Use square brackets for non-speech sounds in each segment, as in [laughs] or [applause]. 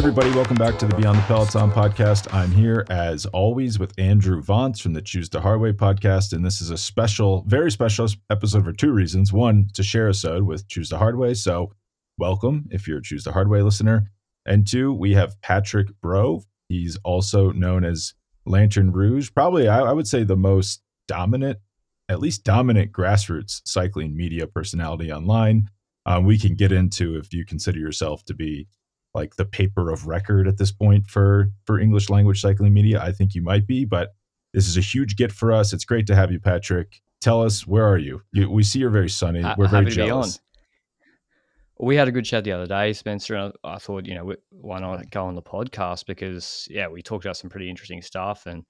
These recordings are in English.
everybody, welcome back to the Beyond the Peloton podcast. I'm here as always with Andrew Vontz from the Choose the Hard Way podcast, and this is a special, very special episode for two reasons. One, to share a sode with Choose the Hard Way, so welcome if you're a Choose the Hard Way listener. And two, we have Patrick Broe. He's also known as Lanterne Rouge, probably I, I would say the most dominant, at least dominant grassroots cycling media personality online. Um, we can get into if you consider yourself to be like the paper of record at this point for for English language cycling media. I think you might be, but this is a huge get for us. It's great to have you, Patrick. Tell us where are you? you we see you're very sunny. We're very jealous. We had a good chat the other day, Spencer, and I, I thought, you know, why not go on the podcast because, yeah, we talked about some pretty interesting stuff, and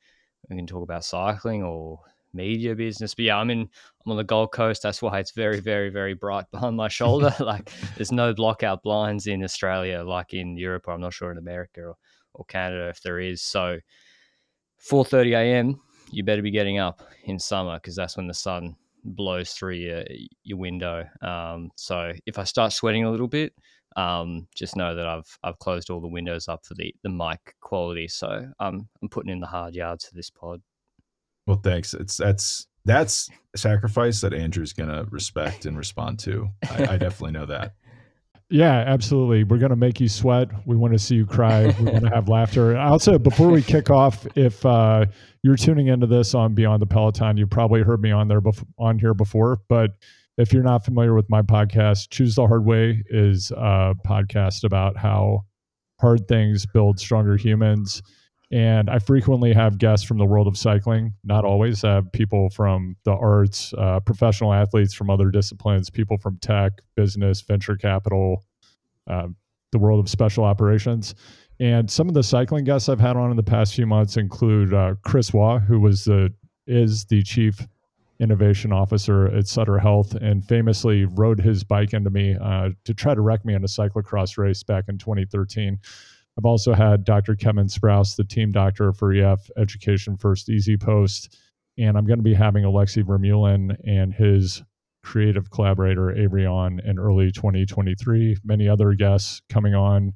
we can talk about cycling or media business. But yeah, I'm in I'm on the Gold Coast. That's why it's very, very, very bright [laughs] behind my shoulder. [laughs] like there's no blockout blinds in Australia like in Europe or I'm not sure in America or, or Canada if there is. So 4:30 a.m. you better be getting up in summer because that's when the sun blows through your your window. Um, so if I start sweating a little bit, um, just know that I've I've closed all the windows up for the the mic quality. So um, I'm putting in the hard yards for this pod. Well, thanks. It's that's that's sacrifice that Andrew's gonna respect and respond to. I, I definitely know that. [laughs] Yeah, absolutely. We're going to make you sweat. We want to see you cry. We want to have laughter. Also, before we kick off, if uh, you're tuning into this on Beyond the Peloton, you probably heard me on there bef- on here before. But if you're not familiar with my podcast, Choose the Hard Way is a podcast about how hard things build stronger humans. And I frequently have guests from the world of cycling, not always. I have people from the arts, uh, professional athletes from other disciplines, people from tech, business, venture capital, uh, the world of special operations. And some of the cycling guests I've had on in the past few months include uh, Chris Waugh, who was the is the chief innovation officer at Sutter Health, and famously rode his bike into me uh, to try to wreck me in a cyclocross race back in 2013. I've also had Dr. Kevin Sprouse, the team doctor for EF Education First EasyPost. And I'm going to be having Alexey Vermeulen and his creative collaborator, Avery, in early 2023. Many other guests coming on.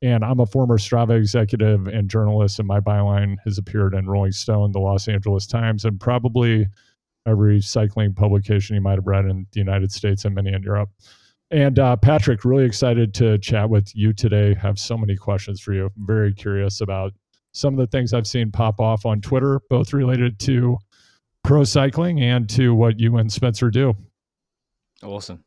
And I'm a former Strava executive and journalist, and my byline has appeared in Rolling Stone, the Los Angeles Times, and probably every cycling publication you might have read in the United States and many in Europe. And uh, Patrick, really excited to chat with you today. Have so many questions for you. I'm very curious about some of the things I've seen pop off on Twitter, both related to pro cycling and to what you and Spencer do. Awesome.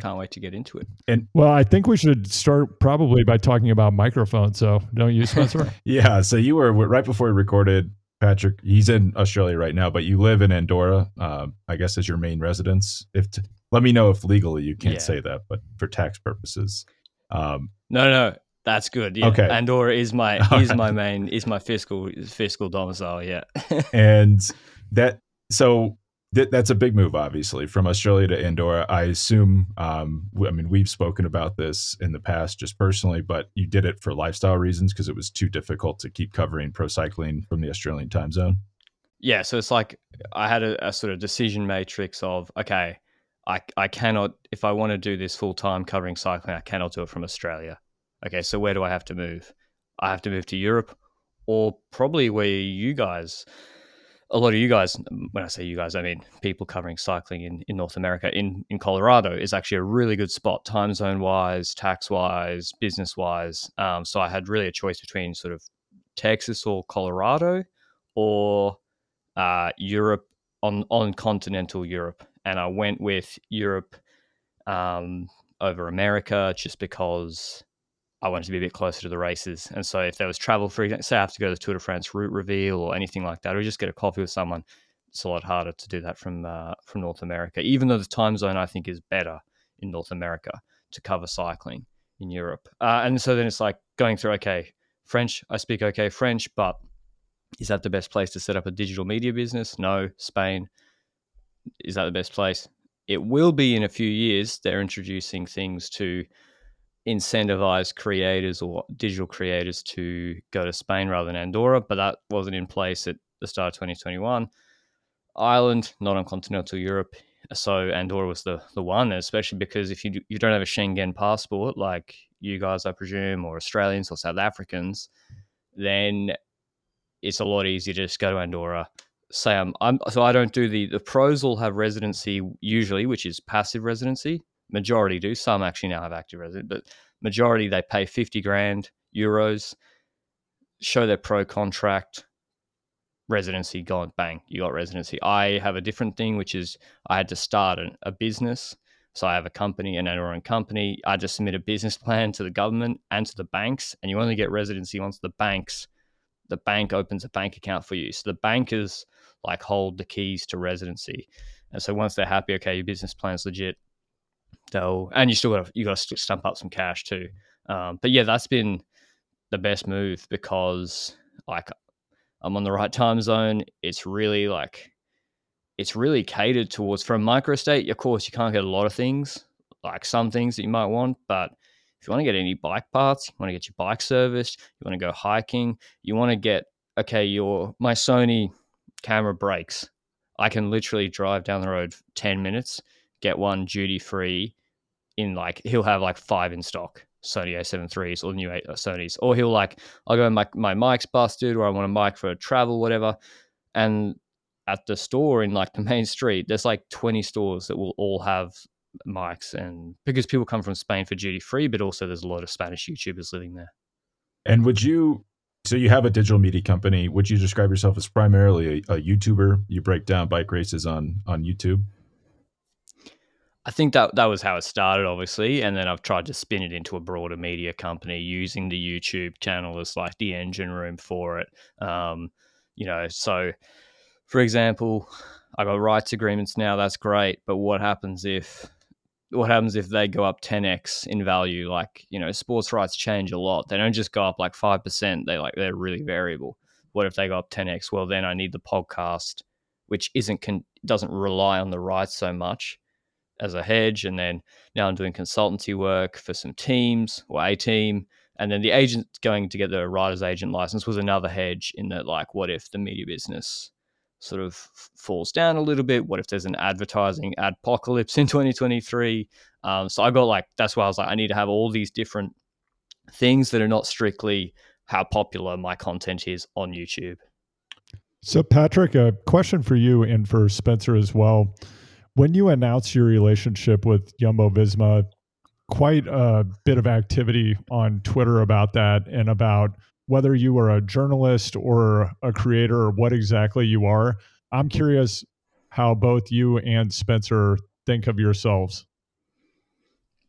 Can't wait to get into it. And well, I think we should start probably by talking about microphones. So, don't you, Spencer? [laughs] yeah. So you were right before we recorded. Patrick, he's in Australia right now, but you live in Andorra. Uh, I guess as your main residence. If t- let me know if legally you can't yeah. say that, but for tax purposes. Um, no, no, that's good. Yeah. Okay. Andorra is my [laughs] All is right. my main is my fiscal fiscal domicile. Yeah. [laughs] and that so th- that's a big move, obviously, from Australia to Andorra. I assume. Um, I mean, we've spoken about this in the past, just personally, but you did it for lifestyle reasons because it was too difficult to keep covering pro cycling from the Australian time zone. Yeah, so it's like I had a, a sort of decision matrix of okay I, I cannot, if I want to do this full time covering cycling, I cannot do it from Australia. Okay, so where do I have to move? I have to move to Europe or probably where you guys, a lot of you guys, when I say you guys, I mean people covering cycling in, in North America, in, in Colorado is actually a really good spot, time zone wise, tax wise, business wise. Um, so I had really a choice between sort of Texas or Colorado or uh, Europe on, on continental Europe and I went with Europe um, over America just because I wanted to be a bit closer to the races. And so if there was travel, for example, say I have to go to the Tour de France route reveal or anything like that, or just get a coffee with someone, it's a lot harder to do that from uh, from North America. Even though the time zone I think is better in North America to cover cycling in Europe. Uh, and so then it's like going through okay, French, I speak okay French, but is that the best place to set up a digital media business? No, Spain is that the best place? It will be in a few years. They're introducing things to incentivize creators or digital creators to go to Spain rather than Andorra, but that wasn't in place at the start of 2021. Ireland, not on continental Europe. So Andorra was the the one, especially because if you you don't have a Schengen passport, like you guys, I presume, or Australians or South Africans, then it's a lot easier to just go to Andorra. Say I'm, I'm so I don't do the the pros all have residency usually, which is passive residency. Majority do. Some actually now have active resident, but majority they pay fifty grand euros, show their pro contract, residency, gone bang, you got residency. I have a different thing, which is I had to start a, a business. So I have a company, an own company. I just submit a business [laughs] plan to the government and to the banks, and you only get residency once the banks the bank opens a bank account for you. So the bankers like hold the keys to residency. And so once they're happy, okay, your business plan's legit, they'll and you still got you got to stump up some cash too. Um, but yeah, that's been the best move because like I'm on the right time zone. It's really like it's really catered towards from microstate. Of course, you can't get a lot of things like some things that you might want, but if you want to get any bike parts, you want to get your bike serviced, you want to go hiking, you want to get okay, your my Sony camera breaks. I can literally drive down the road 10 minutes, get one duty free in like he'll have like five in stock. Sony A7 IIIs or new uh, Sony's, or he'll like, I'll go, my, my mic's busted, or I want a mic for travel, whatever. And at the store in like the main street, there's like 20 stores that will all have mics and because people come from Spain for duty free, but also there's a lot of Spanish YouTubers living there. And would you so you have a digital media company, would you describe yourself as primarily a, a YouTuber? You break down bike races on on YouTube? I think that that was how it started, obviously, and then I've tried to spin it into a broader media company using the YouTube channel as like the engine room for it. Um, you know, so for example, I got rights agreements now. That's great, but what happens if what happens if they go up 10x in value? Like you know, sports rights change a lot. They don't just go up like five percent. They like they're really variable. What if they go up 10x? Well, then I need the podcast, which isn't con- doesn't rely on the rights so much as a hedge. And then now I'm doing consultancy work for some teams or a team. And then the agent going to get the rider's agent license was another hedge in that, like, what if the media business sort of falls down a little bit? What if there's an advertising apocalypse in [laughs] 2023? Um, so I got like, that's why I was like, I need to have all these different things that are not strictly how popular my content is on YouTube. So, Patrick, a question for you and for Spencer as well when you announced your relationship with Jumbo Visma, quite a bit of activity on Twitter about that and about whether you are a journalist or a creator or what exactly you are. I'm curious how both you and Spencer think of yourselves.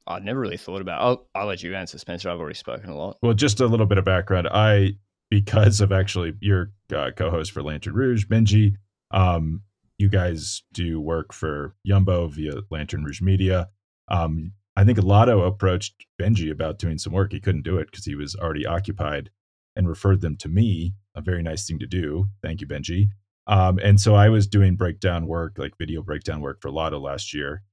I never really thought about. It. I'll I'll let you answer, Spencer. I've already spoken a lot. Well, just a little bit of background. I because of actually your uh, co-host for Lanterne Rouge, Benji. Um, you guys do work for Yumbo via Lanterne Rouge Media. Um, I think Lotto approached Benji about doing some work. He couldn't do it because he was already occupied and referred them to me. A very nice thing to do. Thank you, Benji. Um, and so I was doing breakdown work, like video breakdown work for Lotto last year.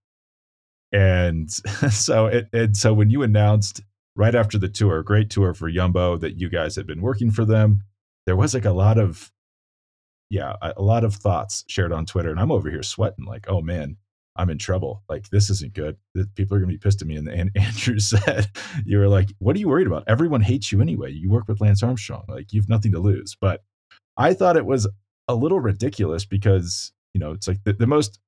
And [laughs] so it, and so when you announced right after the tour, great tour for Yumbo that you guys had been working for them, there was like a lot of yeah, a, lot of thoughts shared on Twitter, and I'm over here sweating like, oh man, I'm in trouble. Like this isn't good. People are gonna be pissed at me. And, and [laughs] Andrew said, you were like, what are you worried about? Everyone hates you anyway. You work with Lance Armstrong. Like you've nothing to lose. But I thought it was a little ridiculous because you know it's like the, the most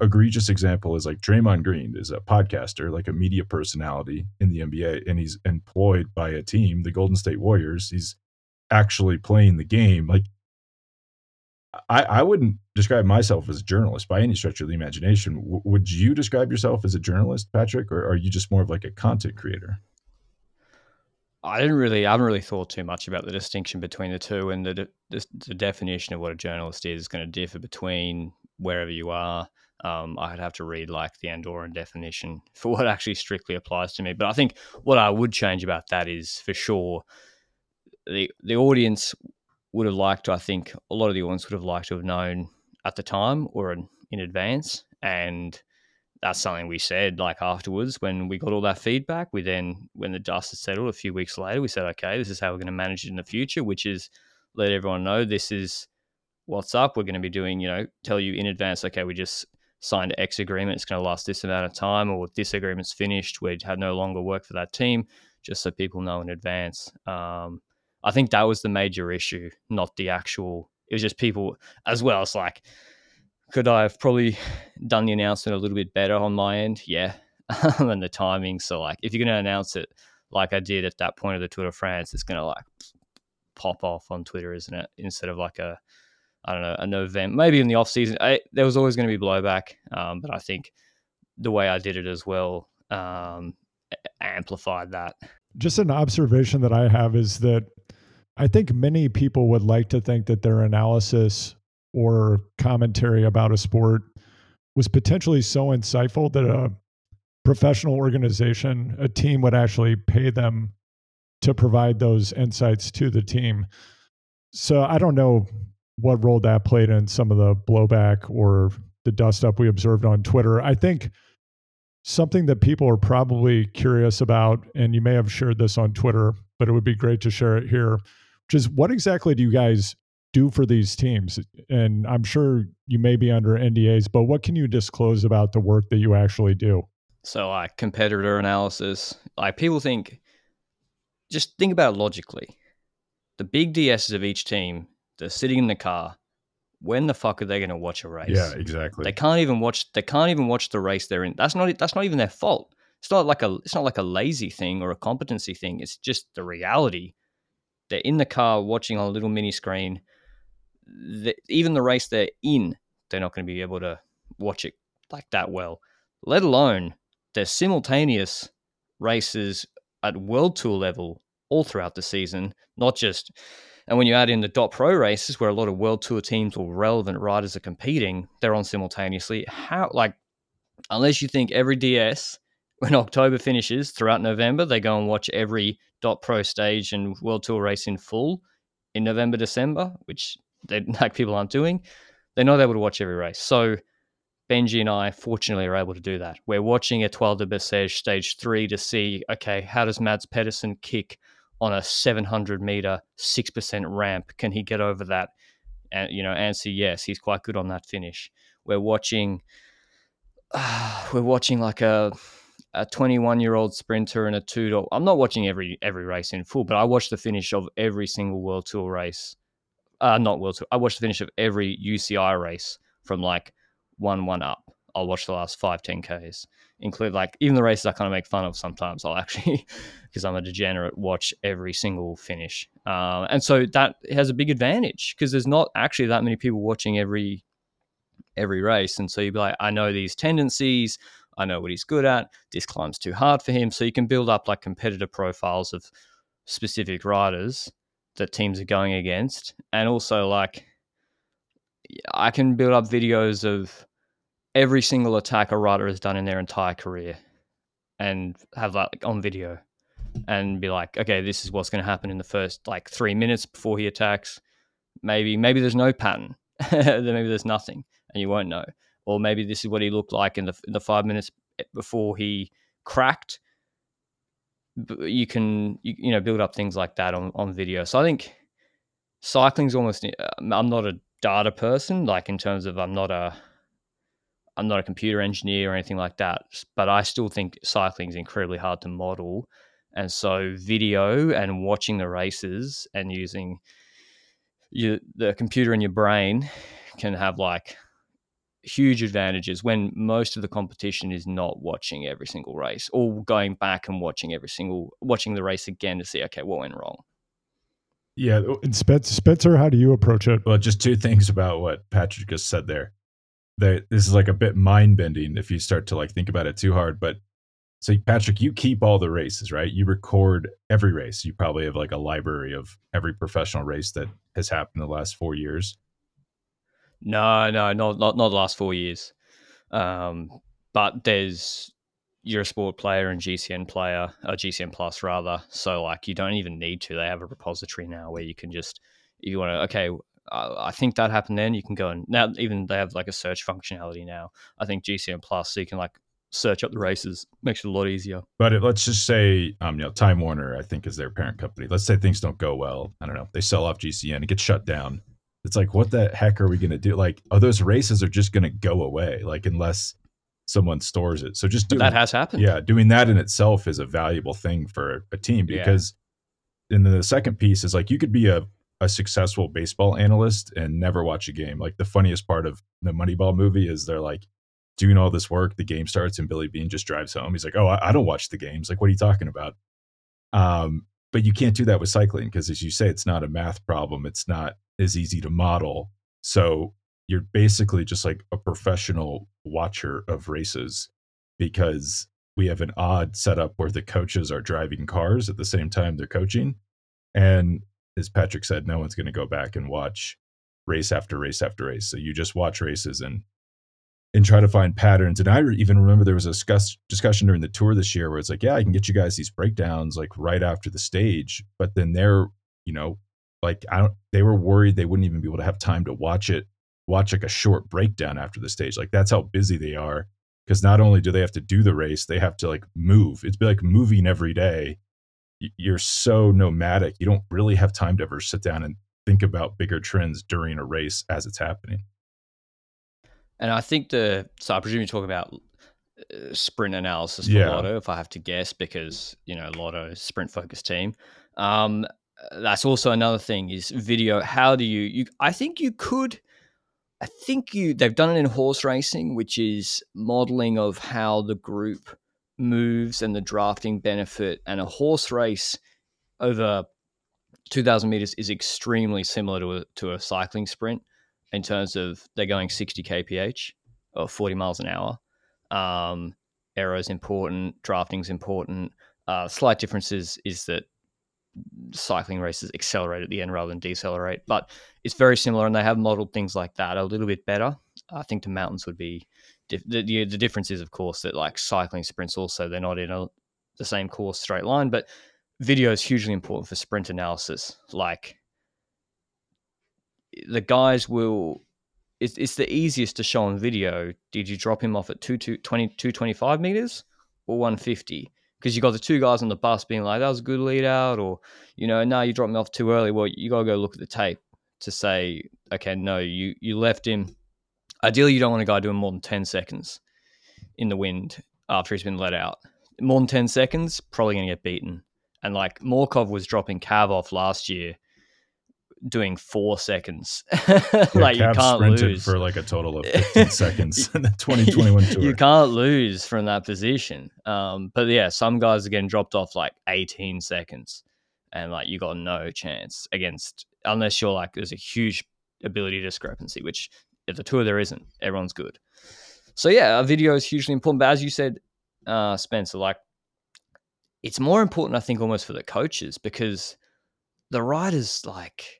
egregious example is like Draymond Green is a podcaster, like a media personality in the NBA, and he's employed by a team, the Golden State Warriors. He's actually playing the game. Like I, I wouldn't describe myself as a journalist by any stretch of the imagination. W- would you describe yourself as a journalist, Patrick, or are you just more of like a content creator? I didn't really, I haven't really thought too much about the distinction between the two, and the the, the definition of what a journalist is is going to differ between wherever you are. Um, I'd have to read like the Andorran definition [laughs] for what actually strictly applies to me. But I think what I would change about that is for sure the the audience would have liked I think a lot of the audience would have liked to have known at the time or in, in advance. And that's something we said like afterwards when we got all that feedback. We then, when the dust had settled a few weeks later, we said, okay, this is how we're going to manage it in the future, which is let everyone know this is what's up. We're going to be doing, you know, tell you in advance, okay, we just signed X agreement, it's going to last this amount of time, or this agreement's finished, we had no longer work for that team, just so people know in advance. Um, I think that was the major issue, not the actual. It was just people as well. It's like, could I have probably done the announcement a little bit better on my end? Yeah, [laughs] and the timing. So like, if you're going to announce it like I did at that point of the Tour de France, it's going to like pop off on Twitter, isn't it? Instead of like a, I don't know, a November, maybe in the off season. I, there was always going to be blowback, um, but I think the way I did it as well um, amplified that. Just an observation that I have is that I think many people would like to think that their analysis or commentary about a sport was potentially so insightful that a professional organization, a team would actually pay them to provide those insights to the team. So I don't know what role that played in some of the blowback or the dust up we observed on Twitter. I think something that people are probably curious about, and you may have shared this on Twitter, but it would be great to share it here, is what exactly do you guys do for these teams? And I'm sure you may be under NDAs, but what can you disclose about the work that you actually do? So, like competitor analysis, like people think, just think about it logically. The big DSs of each team, they're sitting in the car. When the fuck are they going to watch a race? Yeah, exactly. They can't even watch. They can't even watch the race they're in. That's not. That's not even their fault. It's not like a. It's not like a lazy thing or a competency thing. It's just the reality. They're in the car watching on a little mini screen. The, even the race they're in, they're not going to be able to watch it like that well. Let alone there's simultaneous races at world tour level all throughout the season, not just. And when you add in the dot pro races where a lot of world tour teams or relevant riders are competing, they're on simultaneously. How, like, unless you think every DS, when [laughs] October finishes throughout November, they go and watch every dot pro stage and world tour race in full in November, December, which they [laughs] like people aren't doing, they're not able to watch every race. So Benji and I, fortunately, are able to do that. We're watching Étoile de Bessèges stage three to see, okay, how does Mads Pedersen kick on a 700 meter, 6% ramp? Can he get over that? And, you know, answer yes, he's quite good on that finish. We're watching, uh, [sighs] we're watching like a, a 21 year old sprinter and a two door. I'm not watching every every race in full, but I watch the finish of every single World Tour race. Uh, not World Tour. I watch the finish of every UCI race from like one one up. I'll watch the last five, 10 Ks, include like even the races I kind of make fun of sometimes. I'll actually, [laughs] because I'm a degenerate, watch every single finish. Um, and so that has a big advantage because there's not actually that many people watching every every race. And so you'd be like, I know these tendencies. I know what he's good at. This climb's too hard for him. So you can build up like competitor profiles of specific riders that teams are going against. And also like I can build up videos of every single attack a rider has done in their entire career and have that like, on video and be like, okay, this is what's going to happen in the first like three minutes before he attacks. Maybe maybe there's no pattern. then [laughs] maybe there's nothing, and you won't know. Or maybe this is what he looked like in the in the five minutes before he cracked. You can you, you know build up things like that on on video. So I think cycling's almost. Uh, I'm not a data person, like in terms of I'm not a I'm not a computer engineer or anything like that, but I still think cycling is incredibly hard to model. And so, video and watching the races and using your, the computer in your brain can have like huge advantages when most of the competition is not watching every single race or going back and watching every single watching the race again to see okay what went wrong yeah oh, and spencer how do you approach it well just two things about what patrick just said there that this is like a bit mind bending if you start to like think about it too hard. But so Patrick, you keep all the races, right? You record every race. You probably have like a library of every professional race that has happened in the last four years. No, no, not not not the last four years. Um, but there's Eurosport player and GCN player, a GCN plus rather. So like you don't even need to. They have a repository now where you can just if you want to okay uh, I think that happened then. You can go and now even they have like a search functionality now. I think GCN Plus, so you can like search up the races, makes it a lot easier. But let's just say, um, you know, Time Warner, I think, is their parent company. Let's say things don't go well. I don't know. They sell off GCN, it gets shut down. It's like what the heck are we going to do? Like oh those races are just going to go away like unless someone stores it. So just doing that has happened. yeah doing that in itself is a valuable thing for a team Yeah. because and then the second piece is like you could be a, a successful baseball analyst and never watch a game. Like the funniest part of the moneyball movie is they're like doing all this work the game starts and Billy Beane just drives home. He's like oh i, I don't watch the games. Like what are you talking about? Um but you can't do that with cycling because as you say it's not a math problem it's not as easy to model. So you're basically just like a professional watcher of races because we have an odd setup where the coaches are driving cars at the same time they're coaching and as patrick said no one's going to go back and watch race after race after race. So you just watch races and and try to find patterns. And i even remember there was a discuss, discussion during the tour this year where it's like yeah i can get you guys these breakdowns like right after the stage but then they're you know like i don't they were worried they wouldn't even be able to have time to watch it watch like a short breakdown after the stage. Like that's how busy they are because not only do they have to do the race they have to like move. It's like moving every day. You're so nomadic you don't really have time to ever sit down and think about bigger trends during a race as it's happening And I think the so I presume you talk about uh, sprint analysis for Yeah. Lotto, if I have to guess, because you know Lotto is sprint focused team. Um, that's also another thing is video. How do you? You I think you could. I think you they've done it in horse racing, which is modeling of how the group moves and the drafting benefit. And a horse race over 2,000 meters is extremely similar to a, to a cycling sprint in terms of they're going 60 kph or 40 miles an hour. Um, aero is important, drafting is important. Uh, slight differences is that cycling races accelerate at the end rather than decelerate, but it's very similar, and they have modeled things like that a little bit better. I think the mountains would be diff- the, the the difference is, of course, that like cycling sprints also they're not in a the same course straight line, but video is hugely important for sprint analysis. Like the guys will it's, it's the easiest to show on video. Did you drop him off at 2, 2, 20, 225 meters or 150? Because you got the two guys on the bus being like, that was a good lead out, or, you know, no, you dropped me off too early. Well, you got to go look at the tape to say, okay, no, you, you left him. Ideally, you don't want a guy doing more than 10 seconds in the wind after he's been let out. More than 10 seconds, probably to get beaten. And like Morkov was dropping Cav off last year doing four seconds. [laughs] like you can't lose. for like a total of [laughs] 15 seconds in the 2021 [laughs] tour. you can't lose from that position. Um, but yeah, some guys are getting dropped off like 18 seconds, and like you got no chance against unless you're like there's a huge ability discrepancy, which if the tour there isn't, everyone's good. So yeah, a video is hugely important. But as you said, uh, Spencer, like it's more important, I think, almost for the coaches because the riders like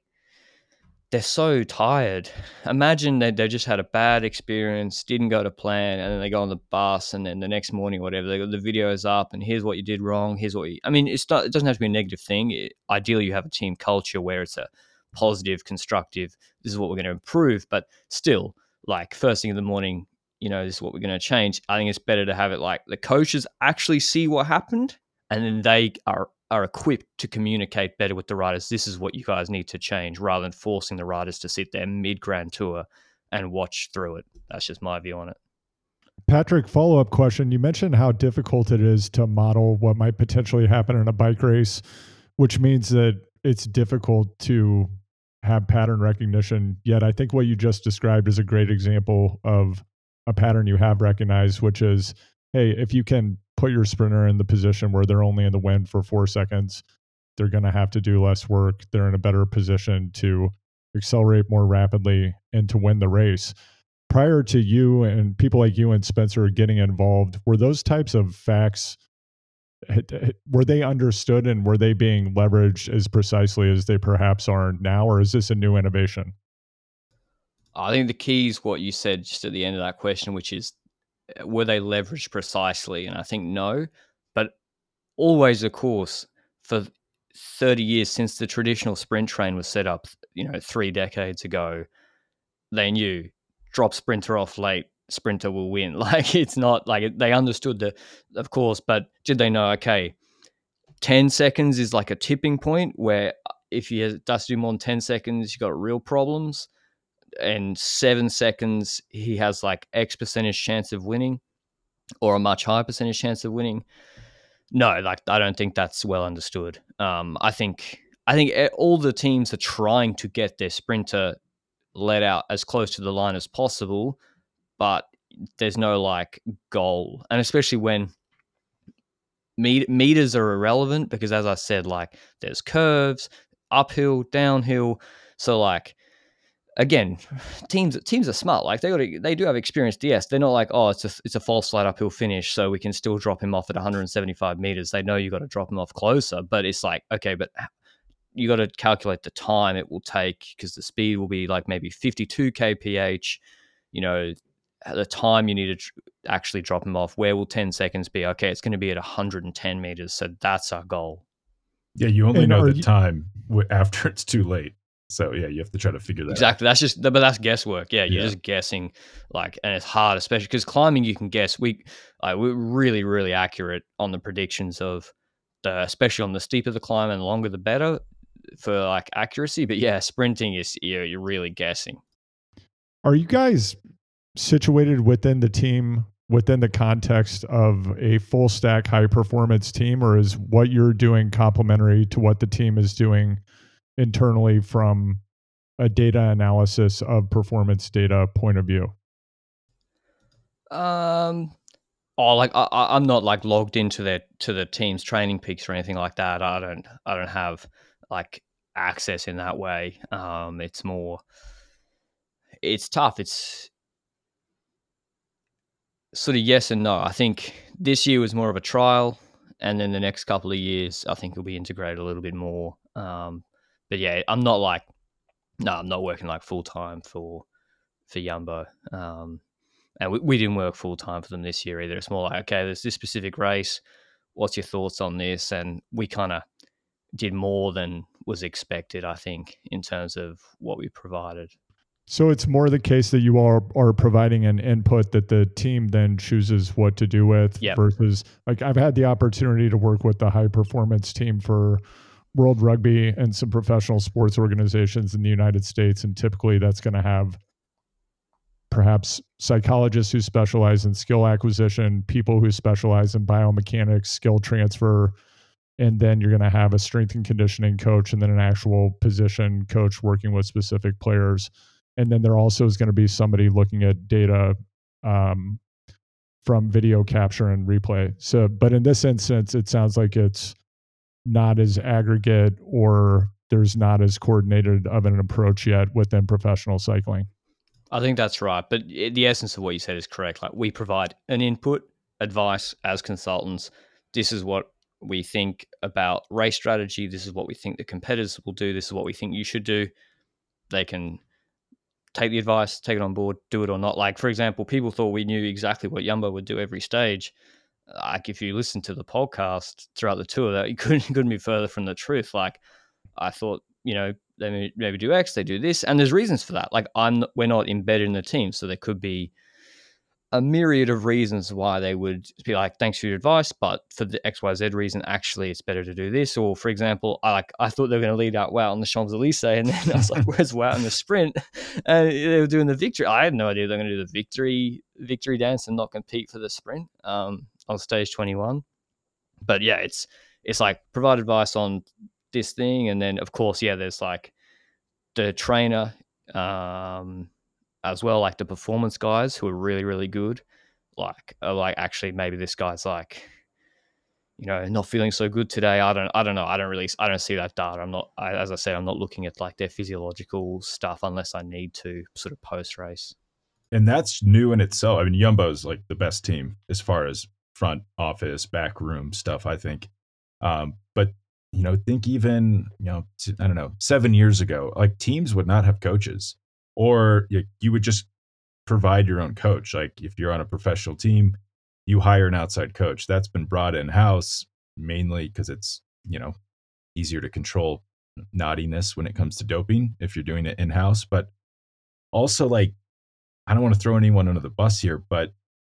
they're so tired. Imagine that they just had a bad experience, didn't go to plan, and then they go on the bus, and then the next morning, whatever, they got the videos up, and here's what you did wrong. Here's what you. I mean, it's not. It doesn't have to be a negative thing. It, ideally, you have a team culture where it's a positive, constructive. This is what we're going to improve. But still, like first thing in the morning, you know, this is what we're going to change. I think it's better to have it like the coaches actually see what happened, and then they are are equipped to communicate better with the riders. This is what you guys need to change, rather than forcing the riders to sit there mid Grand Tour and watch through it. That's just my view on it. Patrick, follow up question. You mentioned how difficult it is to model what might potentially happen in a bike race, which means that it's difficult to have pattern recognition. Yet, I think what you just described is a great example of a pattern you have recognized, which is hey, if you can put your sprinter in the position where they're only in the wind for four seconds, they're going to have to do less work. They're in a better position to accelerate more rapidly and to win the race prior to you and people like you and Spencer getting involved, were those types of facts eh, eh, were they understood and were they being leveraged as precisely as they perhaps are now, or is this a new innovation? I think the key is what you said just at the end of that question, which is were they leveraged precisely? And I think no, but always, of course, for 30 years since the traditional sprint train was set up, you know, three decades ago, they knew drop sprinter off late, sprinter will win. [laughs] Like it's not like they understood the, of course, but did they know, okay, 10 seconds is like a tipping point where uh, if he has, does do more than 10 seconds, you got real problems. And seven seconds, he has like X percentage chance of winning or a much higher percentage chance of winning. No, like I don't think that's well understood. Um, I think I think all the teams are trying to get their sprinter let out as close to the line as possible, but there's no like goal, and especially when meters are irrelevant because, as I said, like there's curves, uphill, downhill, so like again, teams teams are smart. Like they got they do have experienced DS. They're not like, oh, it's a it's a false slide uphill finish, so we can still drop him off at 175 meters. They know you got to drop him off closer, but it's like, okay, but you got to calculate the time it will take because the speed will be like maybe 52 kph. You know, the time you need to tr- actually drop him off. Where will 10 seconds be? Okay, it's going to be at 110 meters, so that's our goal. Yeah, you only and know the you- time after it's too late. So yeah, you have to try to figure that exactly. Out. That's just, but that's guesswork. Yeah, you're yeah. just guessing, like, and it's hard, especially because climbing you can guess. We, like, we're really, really accurate on the predictions of the, especially on the steeper the climb and the longer the better for like accuracy. But yeah, sprinting is you're, you're really guessing. Are you guys situated within the team within the context of a full stack high performance team, or is what you're doing complementary to what the team is doing? Internally from a data analysis of performance data point of view? Um, oh, like I, I'm not like logged into their to the team's TrainingPeaks or anything like that. I don't, I don't have like access in that way. Um, it's more, it's tough. It's sort of yes and no. I think this year was more of a trial, and then the next couple of years, I think it'll be integrated a little bit more. Um, but yeah, I'm not like no, I'm not working like full time for for Yumbo. Um, and we, we didn't work full time for them this year either. It's more like, okay, there's this specific race. What's your thoughts on this? And we kind of did more than was expected, I think, in terms of what we provided. So it's more the case that you are are providing an input that the team then chooses what to do with yep. versus like I've had the opportunity to work with the high performance team for World Rugby and some professional sports organizations in the United States. And typically that's going to have perhaps psychologists who specialize in skill acquisition, people who specialize in biomechanics, skill transfer. And then you're going to have a strength and conditioning coach and then an actual position coach working with specific players. And then there also is going to be somebody looking at data um, from video capture and replay. So, but in this instance, it sounds like it's not as aggregate or there's not as coordinated of an approach yet within professional cycling. I think that's right. But the essence of what you said is correct. Like we provide an input, advice as consultants. This is what we think about race strategy. This is what we think the competitors will do. This is what we think you should do. They can take the advice, take it on board, do it or not. Like, for example, people thought we knew exactly what Yumbo would do every stage like if you listen to the podcast throughout the tour, that [laughs] you couldn't couldn't be further from the truth. Like I thought, you know, they maybe do X, they do this, and there's reasons for that. Like I'm, we're not embedded in the team, so there could be a myriad of reasons why they would be like, "Thanks for your advice, but for the X Y Z reason, actually, it's better to do this." Or, for example, I like I thought they were going to lead out Wout on the Champs Elysees, and then I was like, [laughs] "Where's Wout in the sprint?" And they were doing the victory. I had no idea they're going to do the victory victory dance and not compete for the sprint. Um, on stage 21 but yeah it's it's like provide advice on this thing and then of course yeah there's like the trainer um as well like the performance guys who are really really good like like actually maybe this guy's like you know not feeling so good today. I don't i don't know. I don't really i don't see that data. I'm not I, as i said i'm not looking at like their physiological stuff unless i need to sort of post race and that's new in itself. I mean yumbo's like the best team as far as front office, back room stuff, I think. Um, but you know, think even you know, I don't know, seven years ago, like teams would not have coaches, or you, you would just provide your own coach. Like if you're on a professional team, you hire an outside coach. That's been brought in house mainly because it's you know easier to control naughtiness when it comes to doping if you're doing it in house. But also, like, I don't want to throw anyone under the bus here, but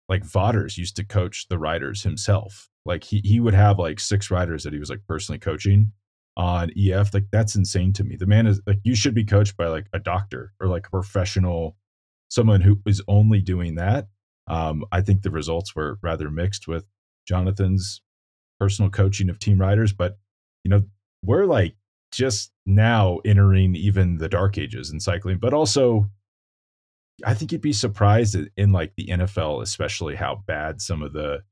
like Vaughters used to coach the riders himself. Like he he would have like six riders that he was like personally coaching, on EF. Like that's insane to me. The man is like you should be coached by like a doctor or like a professional, someone who is only doing that. Um, I think the results were rather mixed with Jonathan's personal coaching of team riders, but you know we're like just now entering even the dark ages in cycling, but also I think you'd be surprised in like the NFL, especially how bad some of the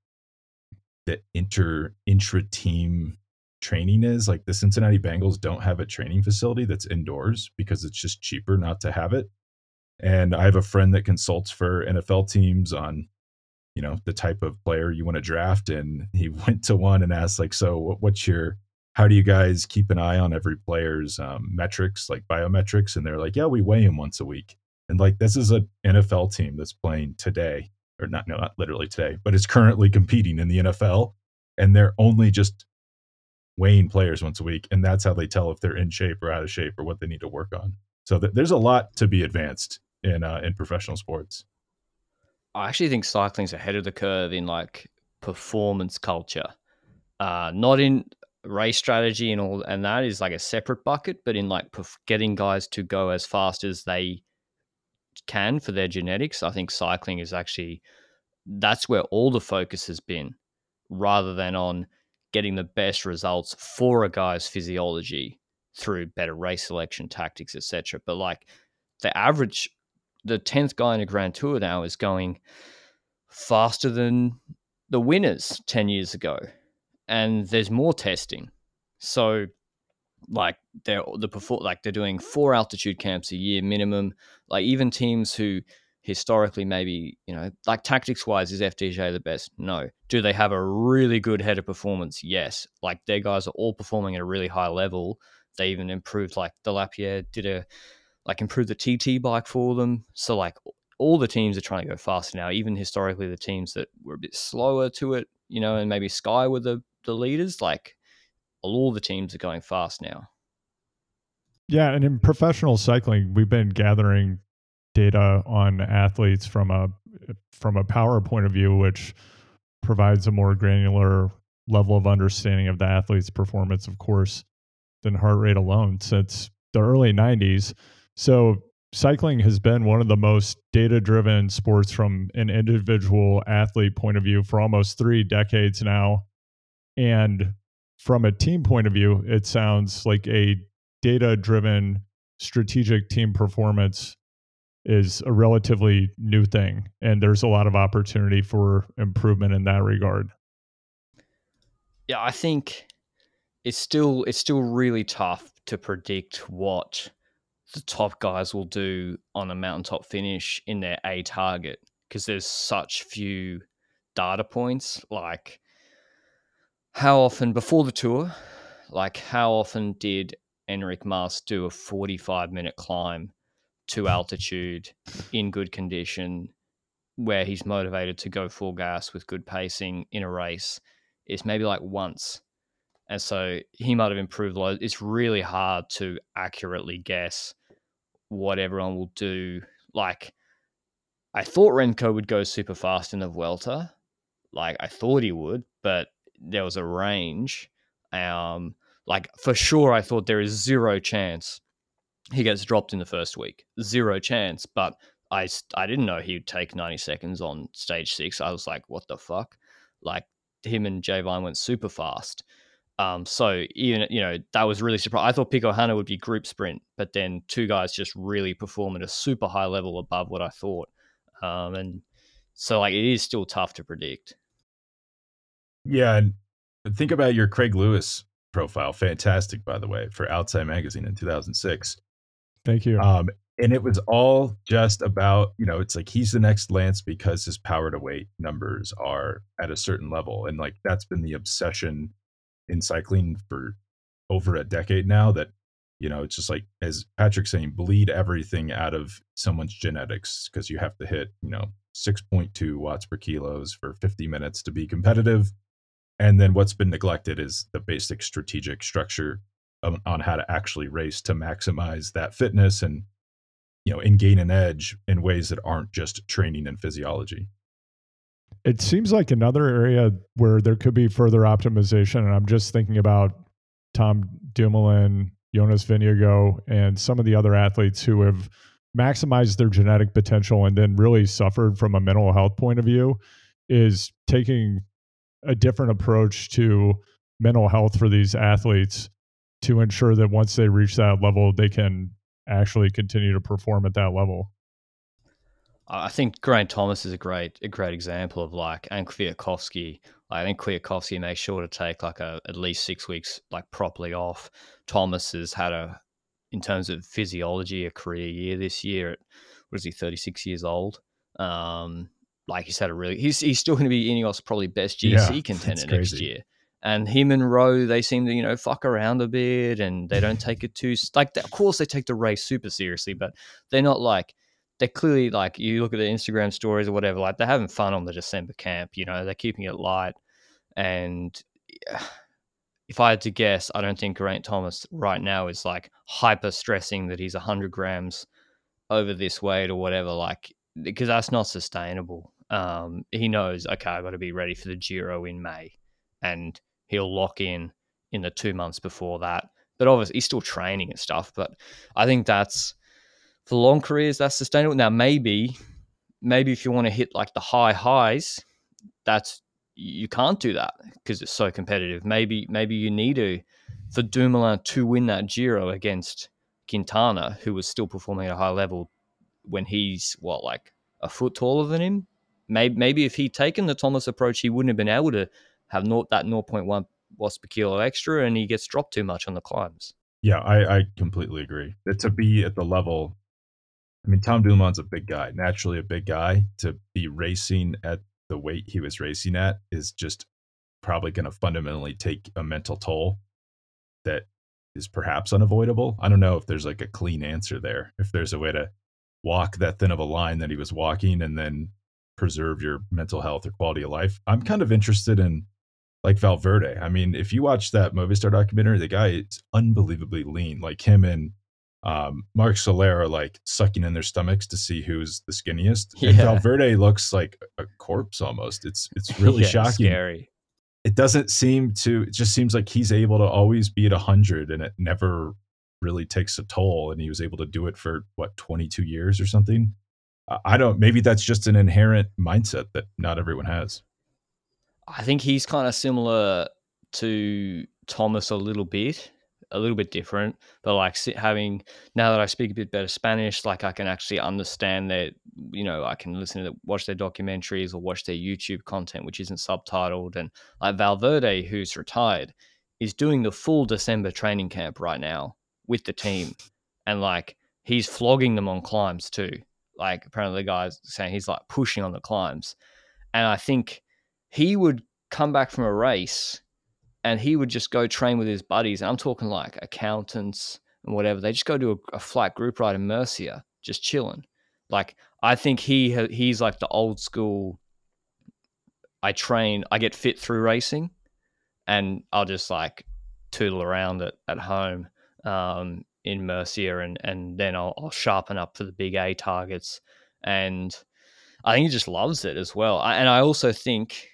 the inter intra team training is. Like the Cincinnati Bengals don't have a training facility that's indoors because it's just cheaper not to have it. And I have a friend that consults for NFL teams on, you know, the type of player you want to draft. And he [laughs] went to one and asked, like, so what's your how do you guys keep an eye on every player's um, metrics, like biometrics? And they're like, yeah, we weigh him once a week. And like, this is an NFL team that's playing today, or not, no, not literally today, but it's currently competing in the NFL. And they're only just weighing players once a week. And that's how they tell if they're in shape or out of shape or what they need to work on. So th- there's a lot to be advanced in, uh, in professional sports. I actually think cycling's ahead of the curve in like performance culture. Uh, not in race strategy and all and that is like a separate bucket but in like getting guys to go as fast as they can for their genetics i think cycling is actually that's where all the focus has been rather than on getting the best results for a guy's physiology through better race selection tactics etc but like the average the 10th guy in a grand tour now is going faster than the winners 10 years ago and there's more testing. So, like they're the perform like they're doing four altitude camps a year minimum. Like even teams who historically maybe you know like tactics wise is FDJ the best? No. Do they have a really good head of performance? Yes. Like their guys are all performing at a really high level. They even improved like the Lapierre did a like improved the TT bike for them. So like all the teams are trying to go faster now. Even historically, the teams that were a bit slower to it, you know, and maybe Sky were the the leaders, like all the teams are going fast now. Yeah, and in professional cycling, we've been gathering data on athletes from a from a power point of view, which provides a more granular level of understanding of the athlete's performance, of course, than heart rate alone since the early 90s. So cycling has been one of the most data driven sports from an individual athlete point of view for almost three decades now. And from a team point of view, it sounds like a data driven strategic team performance is a relatively new thing. And there's a lot of opportunity for improvement in that regard. Yeah, I think it's still it's still really tough to predict what the top guys will do on a mountaintop finish in their A target because there's such few data points. Like how often before the tour, like how often did Enric Mas do a 45 minute climb to [laughs] altitude in good condition where he's motivated to go full gas with good pacing in a race? It's maybe like once. And so he might have improved a lot. It's really hard to accurately guess what everyone will do. Like, I thought Remco would go super fast in the Vuelta. Like, I thought he would, but there was a range. Um, like for sure, I thought there is zero chance he gets dropped in the first week. Zero chance. But I, I didn't know he'd take 90 seconds on stage six. I was like, what the fuck? Like him and Jay Vine went super fast. Um, so even you know that was really surprising. I thought Pico Jano would be group sprint, but then two guys just really perform at a super high level above what I thought. Um, and so like it is still tough to predict. Yeah, and think about your Craig Lewis profile. Fantastic, by the way, for Outside Magazine in 2006. Thank you. Um, and it was all just about, you know, it's like he's the next Lance because his power to weight numbers are at a certain level. And like that's been the obsession in cycling for over a decade now that, you know, it's just like, as Patrick's saying, bleed everything out of someone's genetics because you have to hit, you know, 6.2 watts per kilos for 50 minutes to be competitive and then what's been neglected is the basic strategic structure on, how to actually race to maximize that fitness and you know and gain an edge in ways that aren't just training and physiology. It seems like another area where there could be further optimization and i'm just thinking about Tom Dumoulin, Jonas Vingegaard, and some of the other athletes who have maximized their genetic potential and then really suffered from a mental health point of view is taking a different approach to mental health for these athletes to ensure that once they reach that level, they can actually continue to perform at that level. I think Geraint Thomas is a great a great example of like and Kwiatkowski. I think Kwiatkowski makes sure to take like a at least six weeks like properly off. Thomas has had a in terms of physiology a career year this year. At, what is he? Thirty six years old. Um, like he's had a really he's he's still going to be Ineos probably best GC Yeah, [laughs] contender next year. And him and Rowe, they seem to you know fuck around a bit, and they don't take it too like. Of course, they take the race super seriously, but they're not like they're clearly like you look at the Instagram stories or whatever, like they're having fun on the December camp. You know, they're keeping it light. And if I had to guess, I don't think Geraint Thomas right now is like hyper stressing that he's 100 grams over this weight or whatever, like, because that's not sustainable. Um, he knows, okay, I've got to be ready for the Giro in May. And he'll lock in in the two months before that. But obviously, he's still training and stuff. But I think that's for long careers, that's sustainable. Now, maybe, maybe if you want to hit like the high highs, that's you can't do that because it's so competitive. Maybe, maybe you need to for Dumoulin to win that Giro against Quintana, who was still performing at a high level when he's what like a foot taller than him. Maybe, maybe if he'd taken the Thomas approach, he wouldn't have been able to have not that 0.1 watts per kilo extra, and he gets dropped too much on the climbs. Yeah, I, I completely agree. To be at the level, I mean, Tom Dumoulin's a big guy, naturally a big guy. To be racing at the weight he was racing at is just probably going to fundamentally take a mental toll that is perhaps unavoidable. I don't know if there's like a clean answer there. If there's a way to walk that thin of a line that he was walking and then preserve your mental health or quality of life. I'm kind of interested in like Valverde. I mean, if you watch that Movistar documentary, the guy is unbelievably lean. Like him and um, Marc Soler are like sucking in their stomachs to see who's the skinniest. [laughs] And Yeah. Valverde looks like a corpse almost. It's it's [laughs] really Yeah, shocking. Scary. It doesn't seem to. It just seems like he's able to always be at hundred, and it never really takes a toll. And he was able to do it for what 22 years or something. I- don't. Maybe that's just an inherent mindset that not everyone has. I think he's kind of similar to Thomas a little bit, a little bit different. But like having now that I speak a bit better Spanish, like I can actually understand that. You know, I can listen to watch their documentaries or watch their YouTube content, which isn't subtitled. And like Valverde, who's retired, is doing the full December training camp right now with the team, and like he's flogging them on climbs too. Like apparently the guy's saying he's like pushing on the climbs, and I think he would come back from a race and he would just go train with his buddies. And I'm talking like accountants and whatever. They just go to a, a flat group ride in Murcia, just chilling. Like I think he he's like the old school. I train, I get fit through racing, and I'll just like tootle around at at home um, in Murcia, and and then I'll, I'll sharpen up for the big A targets. And I think he just loves it as well. I, and I also think,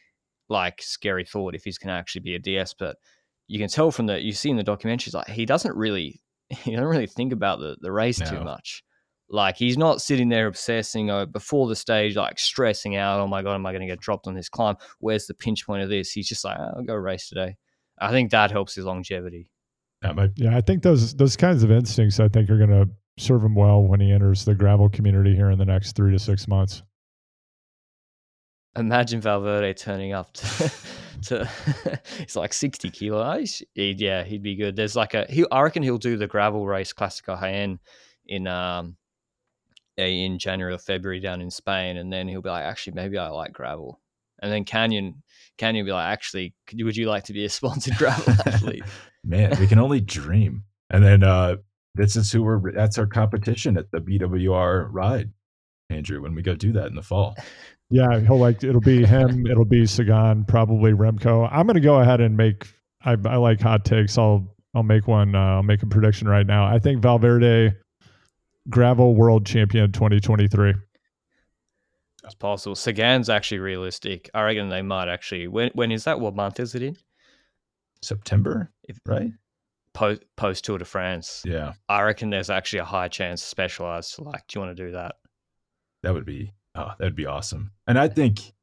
like scary thought, if he's going to actually be a DS, but you can tell from the you see in the documentaries, like he doesn't really [laughs] he doesn't really think about the the race too much. Like he's not sitting there obsessing or before the stage, like stressing out. Oh my god, am I going to get dropped on this climb? Where's the pinch point of this? He's just like, "Oh, I'll go race today. I think that helps his longevity. That might. Yeah, I think those those kinds of instincts I think are going to serve him well when he enters the gravel community here in the next three to six months. Imagine Valverde turning up to, [laughs] to [laughs] it's like 60 kilos. He'd, yeah, he'd be good. There's like a, he, I reckon he'll do the gravel race Classico Jaén in, um, in January or February down in Spain. And then he'll be like, actually, maybe I like gravel. And then Canyon, Canyon you be like, actually, could you, would you like to be a [laughs] sponsored [laughs] gravel athlete? Man, we can only dream. And then uh this is who we're that's our competition at the BWR ride, Andrew, when we go do that in the fall. [laughs] Yeah, he'll like it'll be him, it'll be Sagan, probably Remco. I'm going to go ahead and make I, I like hot takes. I'll I'll make one. Uh, I'll make a prediction right now. I think Valverde gravel world champion 2023. It's possible. Sagan's actually realistic. I reckon they might actually. When when is that? What month is it in? September, If- right? post post Tour de France. Yeah, I reckon there's actually a high chance Specialized. Like, do you want to do that? that would be oh, that would be awesome. And I think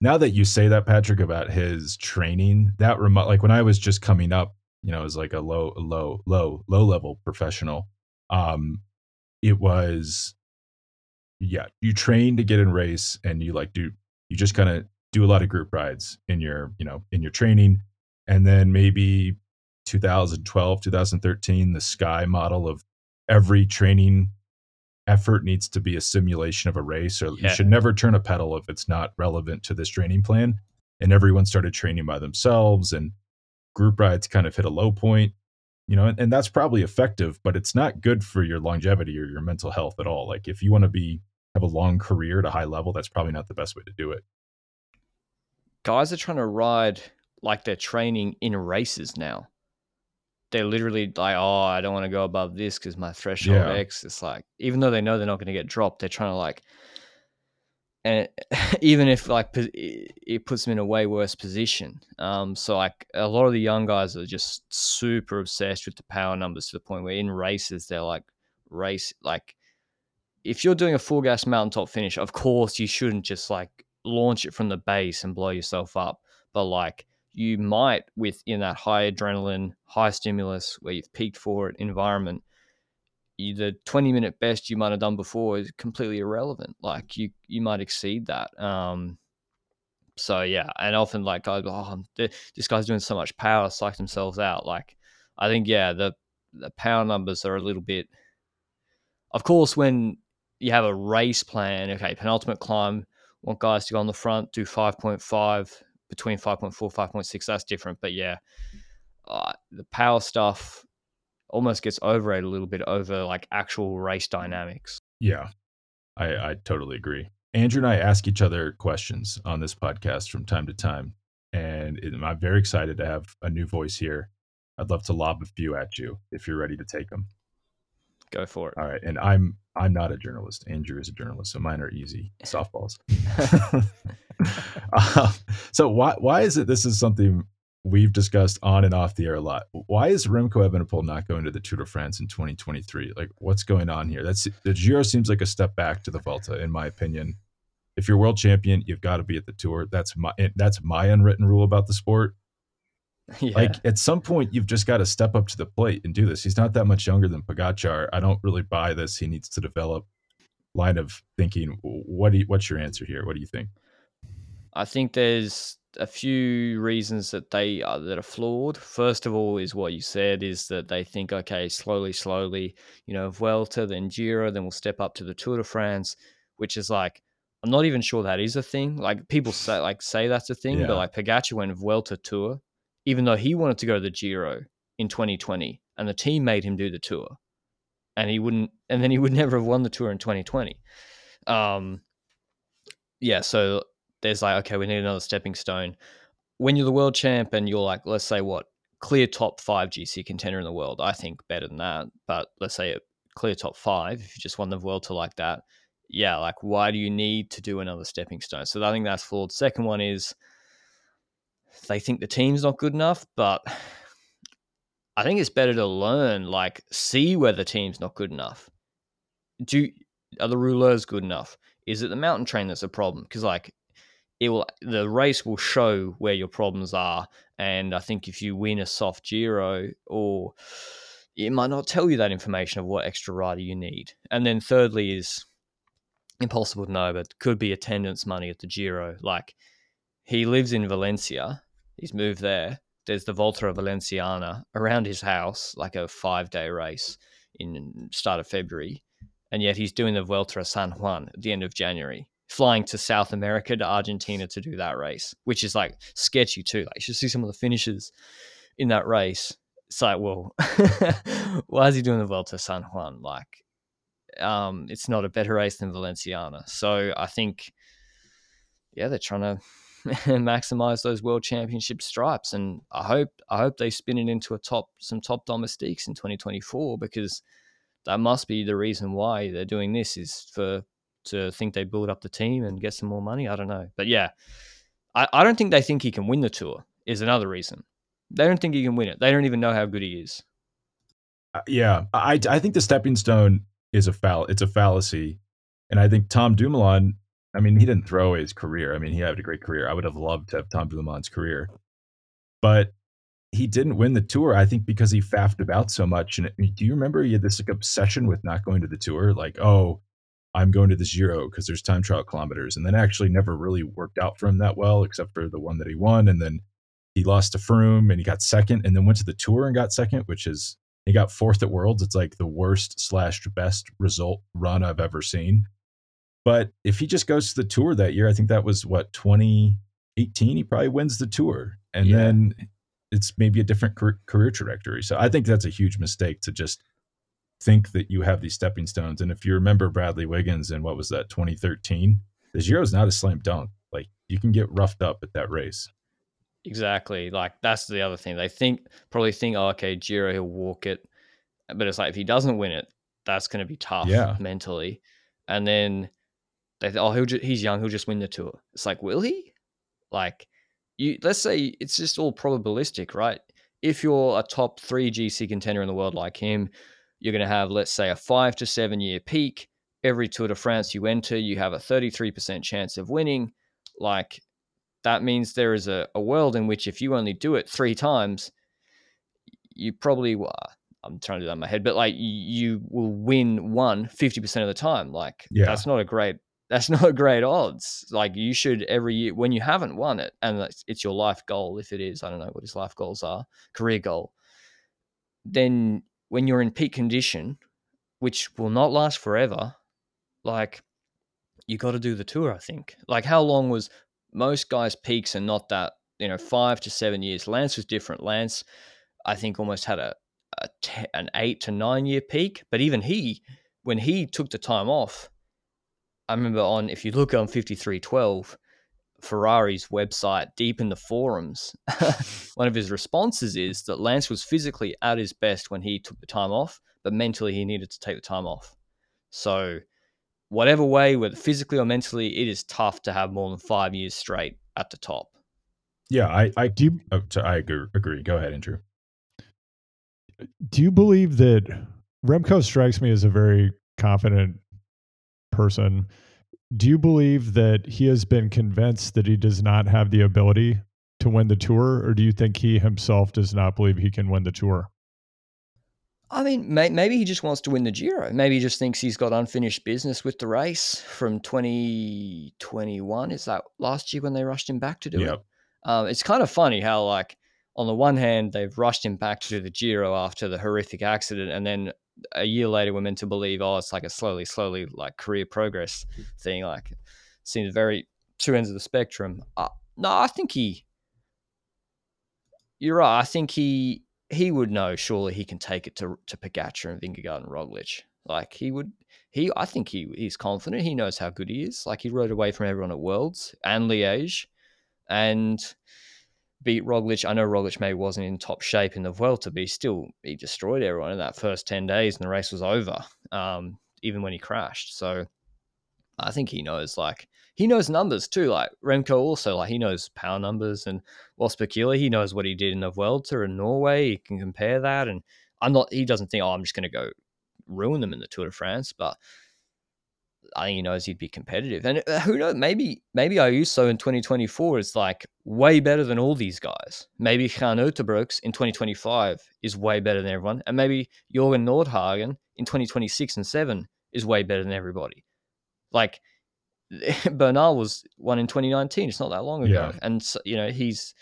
now that you say that, Patrick, about his training, that remo- like when I was just coming up, you know, as like a low, low, low, low level professional, um, it was yeah, you train to get in race and you like do you just kind of do a lot of group rides in your, you know, in your training. And then maybe 2012, 2013, the Sky model of every training effort needs to be a simulation of a race, or Yeah. you should never turn a pedal if it's not relevant to this training plan. And everyone started training by themselves, and group rides kind of hit a low point, you know, and, and that's probably effective, but it's not good for your longevity or your mental health at all. Like if you want to be have a long career at a high level, that's probably not the best way to do it. Guys are trying to ride like they're training in races now. They're literally like, oh, I don't want to go above this because my threshold Yeah. X. It's like, even though they know they're not going to get dropped, they're trying to like, and [laughs] even if like it it puts them in a way worse position. Um, so like a lot of the young guys are just super obsessed with the power numbers to the point where in races they're like race like if you're doing a full gas mountaintop finish, of course you shouldn't just like launch it from the base and blow yourself up. But like you might within that high adrenaline, high stimulus where you've peaked for it environment, you, the 20 minute best you might have done before is completely irrelevant. Like you you might exceed that. Um so yeah, and often like guys, oh, this guy's doing so much power, psych themselves out. Like I think yeah, the the power numbers are a little bit. Of course, when you have a race plan, okay, penultimate climb, want guys to go on the front, do 5.5, between 5.4, 5.6, that's different. But yeah, uh, the power stuff almost gets overrated a little bit over like actual race dynamics. Yeah, I, I totally agree. Andrew and I ask each other questions on this podcast from time to time, and I'm very excited to have a new voice here. I'd love to lob a few at you if you're ready to take them. Go for it. All right, and I'm I'm not a journalist. Andrew is a journalist, so mine are easy [laughs] softballs. Um, so why why is it this is something we've discussed on and off the air a lot? Why is Remco Evenepoel not going to the Tour de France in 2023? Like, what's going on here? That's the Giro seems like a step back to the Vuelta, in my opinion. If you're world champion, you've got to be at the Tour. That's my that's my unwritten rule about the sport. [laughs] yeah. Like at some point, you've just got to step up to the plate and do this. He's not that much younger than Pogacar. I don't really buy this. He needs to develop line of thinking. What do you, what's your answer here? What do you think? I think there's a few reasons that they are that are flawed. First of all, is what you said is that they think, okay, slowly, slowly, you know, Vuelta, then Giro, then we'll step up to the Tour de France, which is like I'm not even sure that is a thing. Like people say, like say that's a thing, Yeah. but like Pogacar went Vuelta Tour, even though he wanted to go to the Giro in 2020, and the team made him do the Tour, and he wouldn't, and then he would [laughs] never have won the Tour in 2020. Um, yeah, so there's like, okay, we need another stepping stone. When you're the world champ and you're like, let's say what, clear top five GC contender in the world, I think better than that. But let's say a clear top five, if you just won the world to like that, yeah, like why do you need to do another stepping stone? So I think that's flawed. Second one is they think the team's not good enough, but I think it's better to learn, like see where the team's not good enough. Do are the rulers good enough? Is it the mountain train that's a problem? Because like it will the race will show where your problems are. And I think if you win a soft Giro or it might not tell you that information of what extra rider you need. And then thirdly is impossible to know, but could be attendance money at the Giro. Like he lives in Valencia, he's moved there. There's the Volta Valenciana around his house, like a five day race in start of February. And yet he's doing the Vuelta San Juan at the end of January, flying to South America to Argentina to do that race, which is like sketchy too. Like you should see some of the finishes in that race. It's like, well, [laughs] why is he doing the Vuelta San Juan? Like, um, it's not a better race than Valenciana. So I think, yeah, they're trying to [laughs] maximize those world championship stripes, and I hope I hope they spin it into a top some top domestiques in 2024 because that must be the reason why they're doing this is for to think they build up the team and get some more money. I don't know, but yeah, I, I don't think they think he can win the tour. Is another reason. They don't think he can win it. They don't even know how good he is. Uh, yeah, I I think the stepping stone is a fall. It's a fallacy, and I think Tom Dumoulin. I mean, he didn't throw away his career. I mean, he had a great career. I would have loved to have Tom Dumoulin's career, but he didn't win the tour. I think because he faffed about so much. And eh, do you remember he had this like obsession with not going to the tour? Like, oh, I'm going to the Giro because there's time trial kilometers, and then actually never really worked out for him that well, except for the one that he won, and then he lost to Froome and he got second, and then went to the tour and got second, which is he got fourth at Worlds. It's like the worst slash best result run I've ever seen. But if he just goes to the tour that year, I think that was what 2018. He probably wins the tour, and yeah. then it's maybe a different career trajectory. So I think that's a huge mistake to just think that you have these stepping stones. And if you remember Bradley Wiggins and what was that 2013, the Giro is not a slam dunk. Like you can get roughed up at that race. Exactly. Like that's the other thing. They think probably think, oh, okay, Giro he'll walk it, but it's like if he doesn't win it, that's going to be tough yeah. mentally. And then they oh he'll just, he's young, he'll just win the tour. It's like will he? Like you let's say it's just all probabilistic, right? If you're a top three GC contender in the world like him, you're going to have let's say a five to seven year peak. Every Tour de France you enter, you have a 33% chance of winning. Like that means there is a, a world in which if you only do it three times, you probably well, uh, I'm trying to do that in my head, but like you will win one 50% of the time. Like yeah. that's not a great that's [laughs] not great odds. Like you should every year when you haven't won it, and it's, your life goal. If it is, I don't know what his life goals are, career goal. Then when you're in peak condition, which will not last forever, like you got to do the tour. I think. Like how long was most guys' peaks are not that, you know, five to seven years. Lance was different. Lance, I think, almost had a, a te- an eight to nine year peak. But even he, when he took the time off, I remember on, if you look on 5312, Ferrari's website, deep in the forums, [laughs] one of his responses is that Lance was physically at his best when he took the time off, but mentally he needed to take the time off. So whatever way, whether physically or mentally, it is tough to have more than five years straight at the top. Yeah, I I do. Oh, I agree. Agree. Go ahead, Andrew. Do you believe that Remco strikes me as a very confident person? Do you believe that he has been convinced that he does not have the ability to win the tour, or do you think he himself does not believe he can win the tour? I mean, may, maybe he just wants to win the Giro. Maybe he just thinks he's got unfinished business with the race from 2021. Is that last year when they rushed him back to do yep. it? Um, it's kind of funny how, like, on the one hand, they've rushed him back to do the Giro after the horrific accident, and then a year later, we're meant to believe, oh, it's like a slowly, slowly, like career progress thing. Like, seems very two ends of the spectrum. Uh, no, I think he. You're right. I think he he would know surely he can take it to to Pogacar and Vingegaard and Roglic. Like he would he I think he he's confident. He knows how good he is. Like he rode away from everyone at Worlds and Liège and beat Roglic. I know Roglic maybe wasn't in top shape in the Vuelta, but he still he destroyed everyone in that first ten days and the race was over. Um, even when he crashed. So I think he knows like he knows numbers too. Like Remco also, like he knows power numbers and What's peculiar he knows what he did in the Vuelta in Norway. He can compare that. And I'm not, he doesn't think, oh, I'm just going to go ruin them in the Tour de France. But I think he knows he'd be competitive. And uh, who knows, maybe, maybe Ayuso in 2024 is like way better than all these guys. Maybe Cian Uijtdebroeks in 2025 is way better than everyone. And maybe Jorgen Nordhagen in 2026 and 7 is way better than everybody. Like, [laughs] Bernal was one in 2019. It's not that long ago, yeah. and so, you know he's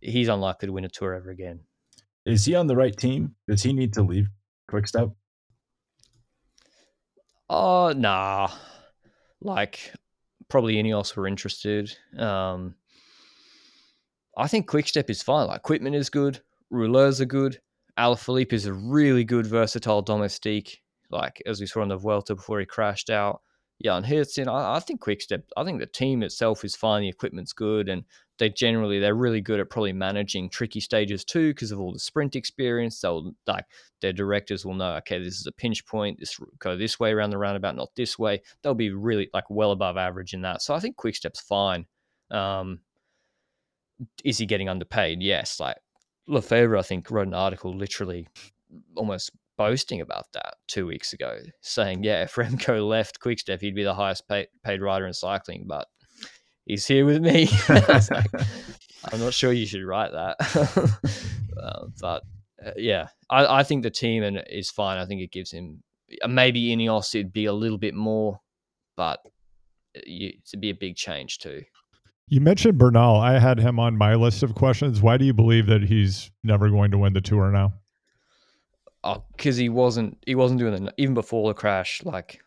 he's unlikely to win a tour ever again. Is he on the right team? Does he need to leave Quickstep? Oh, nah. Like probably Ineos were interested. Um, I think Quickstep is fine. Like equipment is good, rouleurs are good. Alaphilippe is a really good versatile domestique. Like as we saw on the Vuelta before he crashed out yeah, and Hertzin, I, I think Quickstep, I think the team itself is fine. The equipment's good, and they generally they're really good at probably managing tricky stages too because of all the sprint experience. They'll like their directors will know, okay, this is a pinch point. This go this way around the roundabout, not this way. They'll be really like well above average in that. So I think Quickstep's fine. Um, is he getting underpaid? Yes. Like Lefevere, I think wrote an article literally almost boasting about that two weeks ago, saying, "Yeah, if Remco [laughs] left Quickstep, he'd be the highest paid rider in cycling." But he's here with me. like, [laughs] [laughs] I'm not sure you should write that, [laughs] uh, but uh, yeah, I, I, think the team and is fine. I think it gives him uh, maybe Ineos it'd be a little bit more, but uh, it'd be a big change too. You mentioned Bernal. I had him on my list of questions. Why do you believe that he's never going to win the tour now? Oh, because he wasn't. He wasn't doing it even before the crash. Like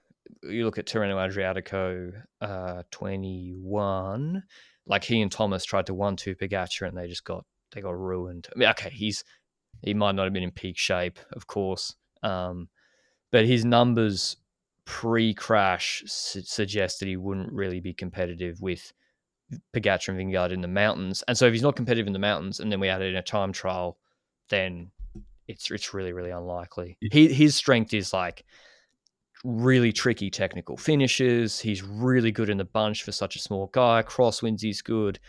you look at Tirreno Adriatico, uh, twenty one. Like he and Thomas tried to one two Pogacar and they just got they got ruined. I mean, okay, he's he might not have been in peak shape, of course, um, but his numbers pre-crash su- suggest that he wouldn't really be competitive with Pogacar and Vingegaard in the mountains. And so if he's not competitive in the mountains, and then we add it in a time trial, then it's it's really really unlikely. He, his strength is like really tricky technical finishes. He's really good in the bunch for such a small guy. Crosswinds he's good.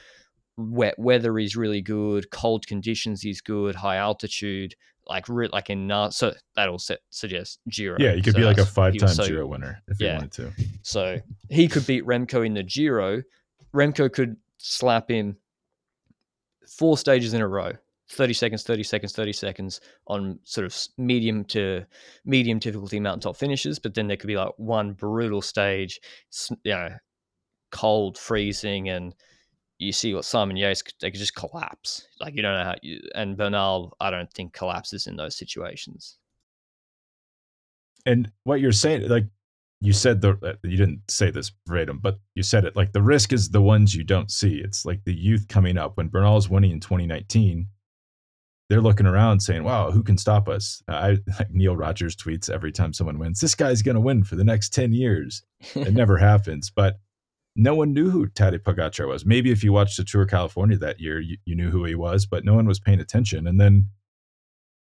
Wet weather is really good. Cold conditions he's good. High altitude, like re- like in uh, so that'll set, suggest Giro. Yeah, he could so be like a five time so, Giro winner if yeah. he wanted to. So he could beat Remco in the Giro. Remco could slap him four stages in a row 30 seconds 30 seconds 30 seconds on sort of medium to medium difficulty mountaintop finishes but then there could be like one brutal stage you know cold freezing and you see what Simon Yates they could just collapse like you don't know how you and Bernal I don't think collapses in those situations and what you're saying like you said the uh, you didn't say this verbatim, but you said it like the risk is the ones you don't see. It's like the youth coming up. When Bernal's winning in 2019, they're looking around saying, "Wow, who can stop us?" I like [laughs] Neal Rogers tweets every time someone wins, "This guy's going to win for the next ten years." it never [laughs] happens, but no one knew who Tadej Pogacar was. Maybe if you watched the Tour California that year, you, you knew who he was, but no one was paying attention. And then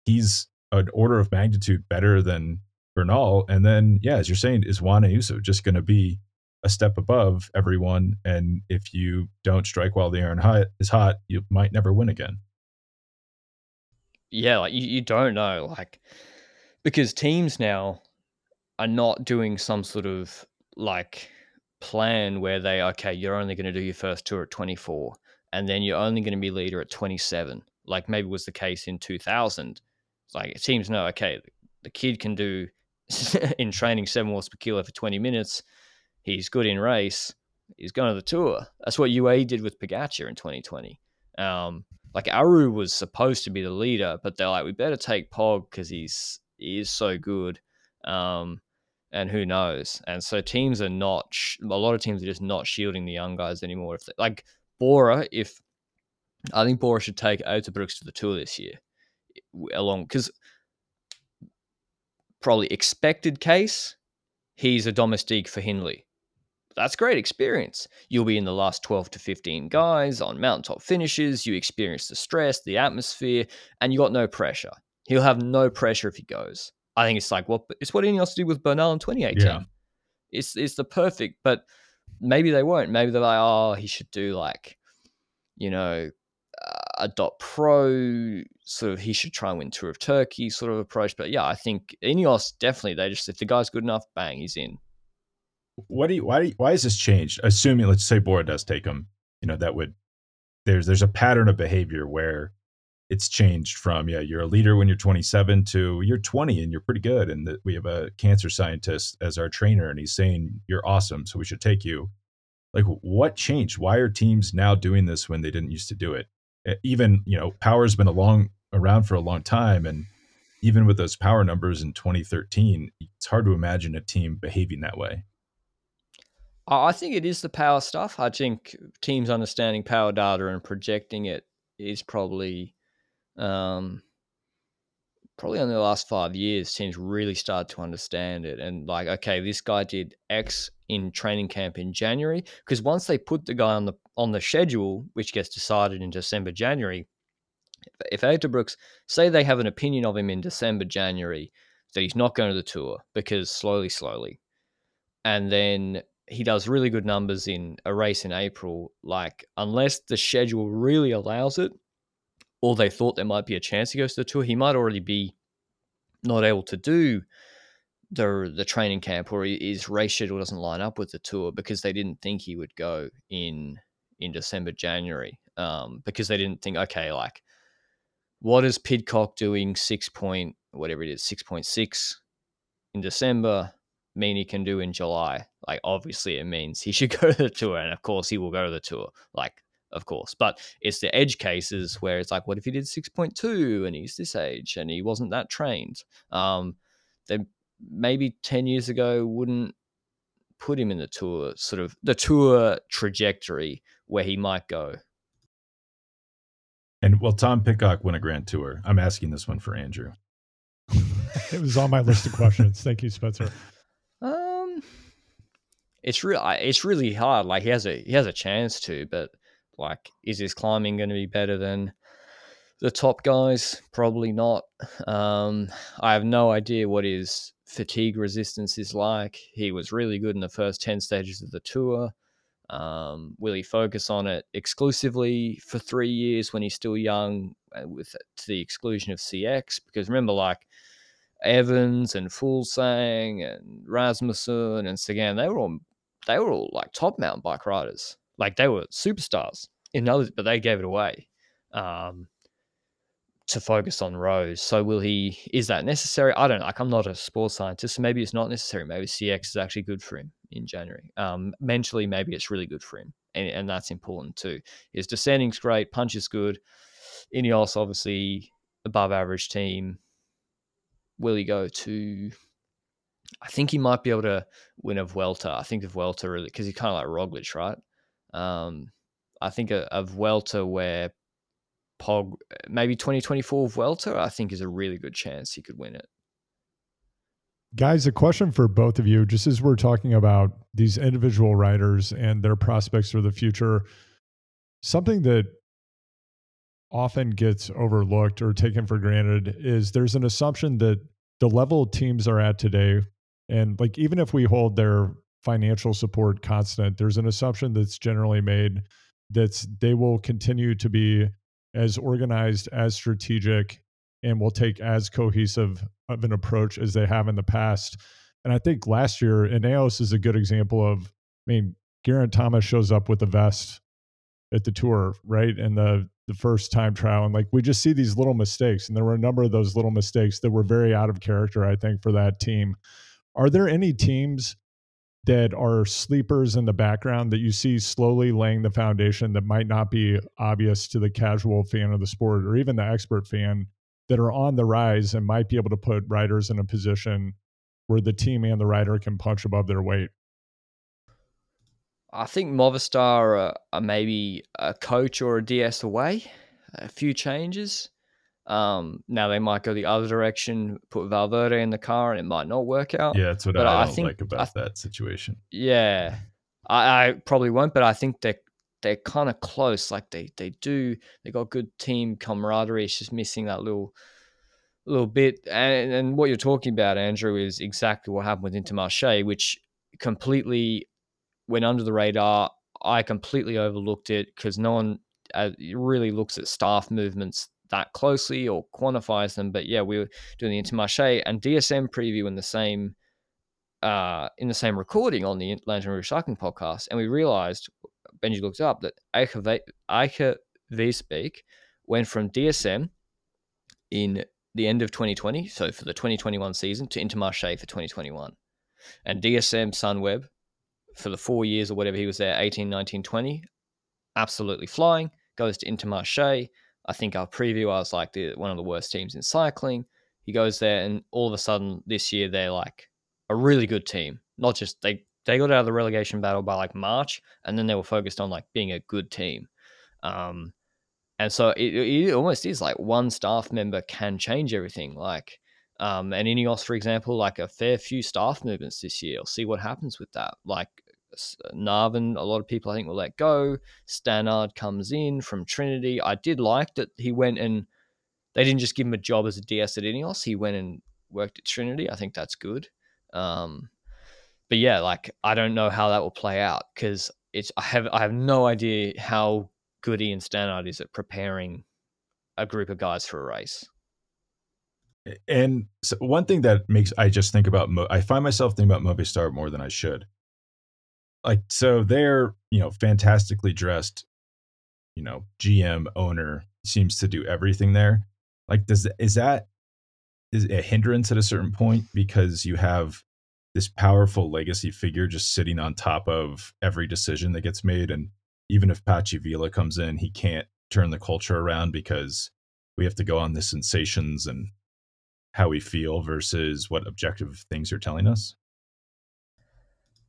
he's an order of magnitude better than Bernal. And then, yeah, as you're saying, is Juan Ayuso just going to be a step above everyone? And if you don't strike while the iron hot is hot, you might never win again yeah, like you, you don't know, like because teams now are not doing some sort of like plan where they okay, you're only going to do your first tour at 24, and then you're only going to be leader at 27, like maybe was the case in 2000. It's like teams know, okay, the kid can do [laughs] in training seven watts per kilo for 20 minutes. He's good in race. He's going to the tour. That's what UAE did with Pogacar in 2020. Um, like Aru was supposed to be the leader, but they're like, we better take Pog because he's he is so good. Um, and who knows? And so teams are not a lot of teams are just not shielding the young guys anymore. If they, like Bora, if I think Bora should take Uijtdebroeks to the tour this year, along because probably expected case, he's a domestique for Hindley that's great experience. You'll be in the last 12 to 15 guys on mountaintop finishes. You experience the stress, the atmosphere, and you got no pressure. He'll have no pressure if he goes. I think it's like what it's what Ineos did with Bernal in 2018. Yeah. It's it's the perfect, but maybe they won't. Maybe they're like, oh, he should do like, you know, a dot pro sort of. He should try and win Tour of Turkey sort of approach. But yeah, I think Ineos definitely they just if the guy's good enough, bang, he's in what do you why do you, why has this changed? Assuming let's say Bora does take him, you know that would there's there's a pattern of behavior where it's changed from yeah you're a leader when you're 27 to you're 20 and you're pretty good and that we have a cancer scientist as our trainer and he's saying you're awesome so we should take you. Like what changed? Why are teams now doing this when they didn't used to do it? Even you know power's been a long around for a long time and even with those power numbers in 2013 it's hard to imagine a team behaving that way I think it is the power stuff. I think teams understanding power data and projecting it is probably, um, probably in the last five years, teams really started to understand it and like, okay, this guy did X in training camp in January because once they put the guy on the on the schedule, which gets decided in December, January, if Uijtdebroeks say they have an opinion of him in December, January, that he's not going to the tour because slowly, slowly, and then he does really good numbers in a race in April. Like, unless the schedule really allows it, or they thought there might be a chance he goes to the tour, he might already be not able to do the the training camp or his race schedule doesn't line up with the tour because they didn't think he would go in in December January um, because they didn't think okay like what is Pidcock doing six point whatever it is six point six in December mean he can do in July like obviously it means he [laughs] should go to the tour and of course he will go to the tour like of course but it's the edge cases where it's like what if he did 6.2 and he's this age and he wasn't that trained um then maybe 10 years ago wouldn't put him in the tour sort of the tour trajectory where he might go. And will Tom Pidcock win a Grand Tour? I'm asking this one for Andrew. [laughs] it was on my list of questions. Thank you, Spencer. It's real. It's really hard. Like he has a he has a chance to, but like, is his climbing going to be better than the top guys? Probably not. Um, I have no idea what his fatigue resistance is like. He was really good in the first 10 stages of the tour. Um, will he focus on it exclusively for three years when he's still young, uh, with to the exclusion of CX? Because remember, like Evans and Fuglsang and Rasmussen and Sagan, they were all they were all like top mountain bike riders. Like they were superstars in others, but they gave it away. Um, to focus on Rose. So will he? Is that necessary? I don't know. Like I'm not a sports scientist, so maybe it's not necessary. Maybe CX is actually good for him in January. Um, mentally, maybe it's really good for him, and, and that's important too. His descending's great, punch is good. Ineos obviously above average team. Will he go to? I think he might be able to win a Vuelta. I think of Vuelta because he's kind of like Roglic, right? Um, I think of, Vuelta where Pog, maybe 2024 Vuelta, I think is a really good chance he could win it. Guys, a question for both of you, just as we're talking about these individual riders and their prospects for the future, something that often gets overlooked or taken for granted is there's an assumption that the level teams are at today, and like even if we hold their financial support constant, there's an assumption that's generally made that they will continue to be as organized, as strategic, and will take as cohesive of an approach as they have in the past. And I think last year, Ineos is a good example of, I mean, Geraint Thomas shows up with a vest at the tour, right? And the the first time trial. And like we just see these little mistakes. And there were a number of those little mistakes that were very out of character, I think, for that team. Are there any teams that are sleepers in the background that you see slowly laying the foundation that might not be obvious to the casual fan of the sport or even the expert fan that are on the rise and might be able to put riders in a position where the team and the rider can punch above their weight? I think Movistar are, are maybe a coach or a DS away, a few changes. Um, now they might go the other direction, put Valverde in the car, and it might not work out. Yeah, that's what but I, I think, like about I, that situation. Yeah, I, I, probably won't, but I think they they're kind of close. Like they they do they got good team camaraderie. It's just missing that little little bit. And and what you're talking about, Andrew, is exactly what happened with Intermarché, which completely went under the radar. I completely overlooked it because no one uh, really looks at staff movements that closely or quantifies them. But yeah, we were doing the Intermarché and DSM preview in the same uh, in the same recording on the Lanterne Rouge Cycling podcast, and we realized Benji looked up that Aike Visbeek went from DSM in the end of 2020, so for the 2021 season, to Intermarché for 2021. And DSM Sunweb for the four years or whatever he was there, 18, 19, 20, absolutely flying, goes to Intermarché, I think our preview, I was like the, one of the worst teams in cycling. He goes there, and all of a sudden this year they're like a really good team. Not just they they got out of the relegation battle by like March, and then they were focused on like being a good team. Um, and so it, it almost is like one staff member can change everything. Like, um, and Ineos, for example, like a fair few staff movements this year. I'll see what happens with that. Like Knaven, a lot of people I think will let go. Stannard comes in from Trinity. I did like that he went and they didn't just give him a job as a DS at Ineos. He went and worked at Trinity. I think that's good. Um, but yeah, like I don't know how that will play out because it's I have I have no idea how good Ian Stannard is at preparing a group of guys for a race. And so one thing that makes I just think about I find myself thinking about Movistar more than I should. Like so, they're you know fantastically dressed. You know, GM owner seems to do everything there. Like, does is that is a hindrance at a certain point because you have this powerful legacy figure just sitting on top of every decision that gets made, and even if Patxi Vila comes in, he can't turn the culture around because we have to go on the sensations and how we feel versus what objective things are telling us?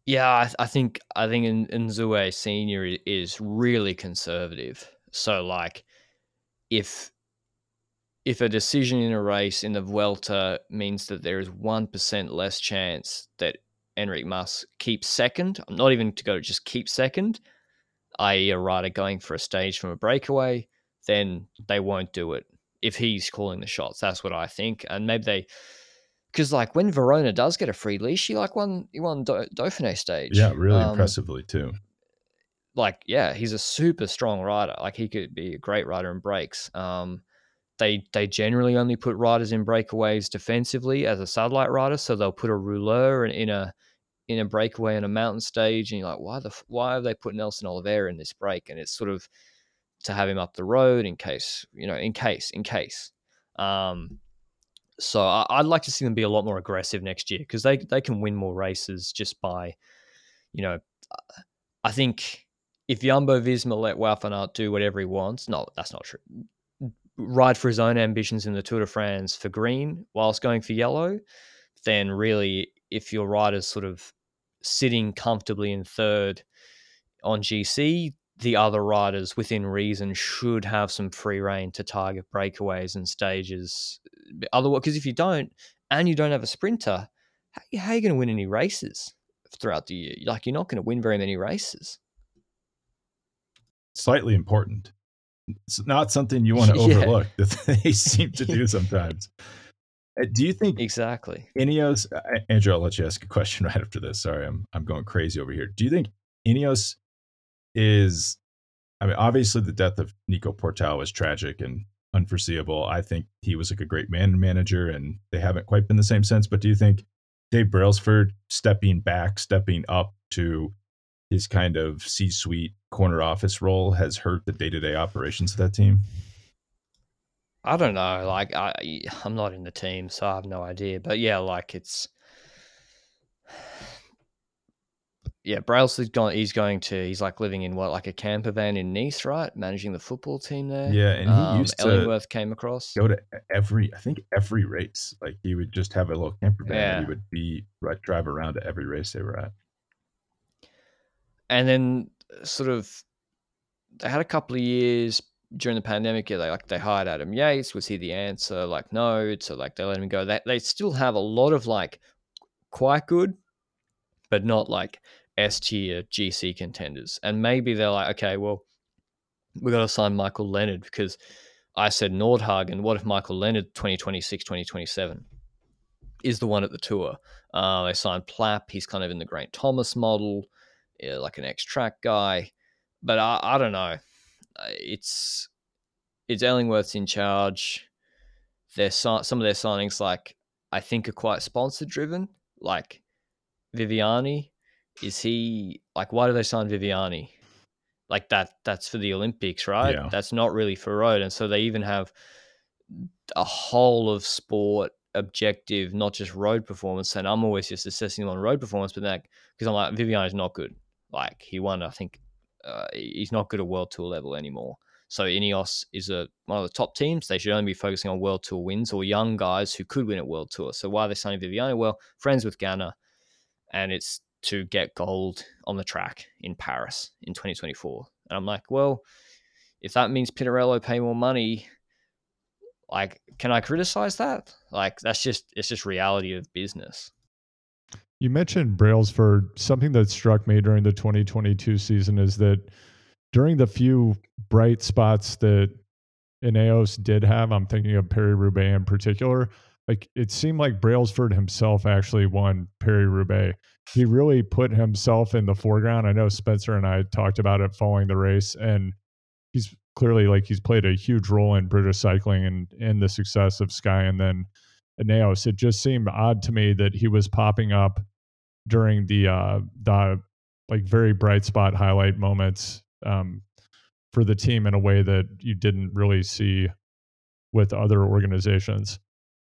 Yeah, I, I think I think Unzué Senior is really conservative. So like, if if a decision in a race in the Vuelta means that there is one percent less chance that Enric Mas keeps second, I'm not even to go to just keep second, i.e., a rider going for a stage from a breakaway, then they won't do it if he's calling the shots. That's what I think. And maybe they, because like when Verona does get a free leash, he like won he won Do- Dauphiné stage. Yeah, really um, impressively too. Like yeah, he's a super strong rider. Like he could be a great rider in breaks. Um, they they generally only put riders in breakaways defensively as a satellite rider, so they'll put a rouleur in, in a in a breakaway on a mountain stage, and you're like, why the why have they put Nelson Oliveira in this break? And it's sort of to have him up the road in case, you know, in case, in case. Um, so I, would like to see them be a lot more aggressive next year because they they can win more races just by, you know, I think if Jumbo Visma let Aert do whatever he wants, no, that's not true. Ride for his own ambitions in the Tour de France for green whilst going for yellow, then really, if your rider's sort of sitting comfortably in third on GC, the other riders within reason should have some free reign to target breakaways and stages. Otherwise, because if you don't, and you don't have a sprinter, how, how are you going to win any races throughout the year? Like you're not going to win very many races. Slightly important. It's not something you want to [laughs] yeah. overlook that they seem to do [laughs] sometimes. Uh, do you think exactly Ineos? Uh, Andrew, I'll let you ask a question [laughs] right after this. Sorry, I'm I'm going crazy over here. Do you think Ineos is I mean, obviously the death of Nico Portal was tragic and unforeseeable. I think he was like a great man manager and they haven't quite been the same since. But do you think Dave Brailsford stepping back, stepping up to his kind of C suite corner office role has hurt the day to day operations of that team? I don't know. Like I I'm not in the team, so I have no idea. But yeah, like it's yeah, Brailsford's gone. He's going to. He's like living in what, like a camper van in Nice, right? Managing the football team there. Yeah, and he um, used Ellingworth came across. Go to every, I think every race. Like he would just have a little camper van. Yeah. And he would be right, drive around to every race they were at. And then, sort of, they had a couple of years during the pandemic. Yeah, they like they hired Adam Yates. Was he the answer? Like no. So like they let him go. They they still have a lot of like quite good, but not like S tier GC contenders. And maybe they're like, okay, well, we got to sign Michael Leonard because I said Nordhagen. What if Michael Leonard 2026, 2027 is the one at the tour? Uh, they signed Plapp. He's kind of in the Geraint Thomas model, yeah, like an X track guy. But I, I don't know. It's it's Ellingworth's in charge. Their some of their signings, like I think, are quite sponsor driven. Like Viviani is he like why do they sign Viviani? Like that that's for the Olympics, right? Yeah. That's not really for road. And so they even have a whole of sport objective, not just road performance. And I'm always just assessing them on road performance, but that because I'm like Viviani is not good. Like he won, I think uh, he's not good at world tour level anymore. So Ineos is a one of the top teams. They should only be focusing on world tour wins or young guys who could win at world tour. So why are they signing Viviani? Well, friends with Ganna, and it's to get gold on the track in Paris in 2024. And I'm like, well, if that means Pinarello pay more money, like, can I criticize that? Like, that's just it's just reality of business. You mentioned Brailsford. Something that struck me during the 2022 season is that during the few bright spots that Ineos did have, I'm thinking of Paris Roubaix in particular like it seemed like Brailsford himself actually won Paris Roubaix. He really put himself in the foreground. I know Spencer and I talked about it following the race, and he's clearly like he's played a huge role in British cycling and in the success of Sky. And then Ineos. It just seemed odd to me that he was popping up during the uh, the like very bright spot highlight moments um, for the team in a way that you didn't really see with other organizations.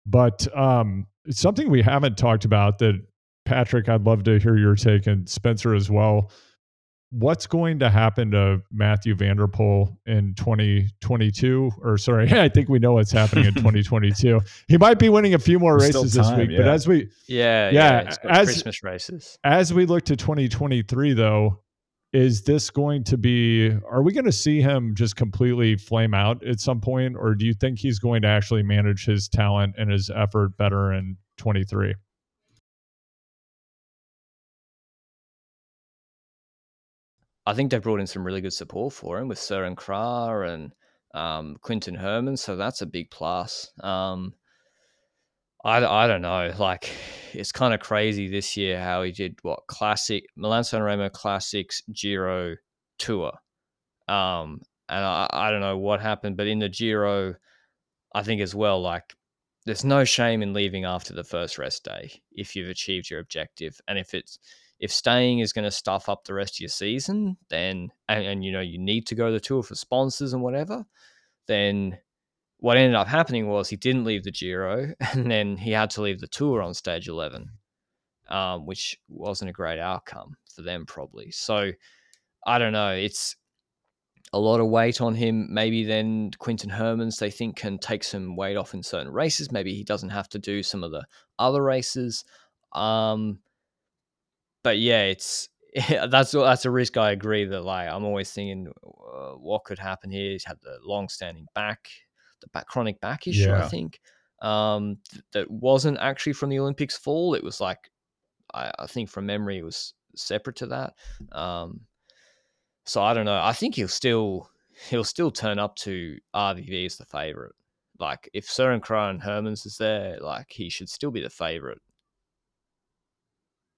But um, something we haven't talked about that Patrick, I'd love to hear your take, and Spencer as well what's going to happen to Mathieu van der Poel in 2022? Or sorry, [laughs] I think we know what's happening in [laughs] 2022. He might be winning a few more There's races still this week, yeah. but as we Yeah, Yeah, yeah. as- Christmas races. as we look to 2023 though, is this going to be are we going to see him just completely flame out at some point or do you think he's going to actually manage his talent and his effort better in 23? I think they've brought in some really good support for him with Søren Kragh and um, Quinten Herman, so that's a big plus. Um, I, I don't know. Like, it's kind of crazy this year how he did what classic Milan San Remo Classics Giro Tour. Um, and I, I don't know what happened, but in the Giro, I think as well, like, there's no shame in leaving after the first rest day if you've achieved your objective. And if it's if staying is going to stuff up the rest of your season, then and, and you know you need to go to the tour for sponsors and whatever, then what ended up happening was he didn't leave the Giro, [laughs] and then he had to leave the tour on stage eleven, um, which wasn't a great outcome for them probably. So I don't know. It's a lot of weight on him. Maybe then Quinten Hermans they think can take some weight off in certain races. Maybe he doesn't have to do some of the other races. Um, but yeah, it's [laughs] that's that's a risk. I agree that like I'm always thinking uh, what could happen here. He's had the long-standing back, the back chronic back issue. I think um, th- that wasn't actually from the Olympics fall. It was like I, I think from memory it was separate to that. Um, so I don't know. I think he'll still he'll still turn up to RVV as the favorite. Like if Søren and Hermans is there, like he should still be the favorite.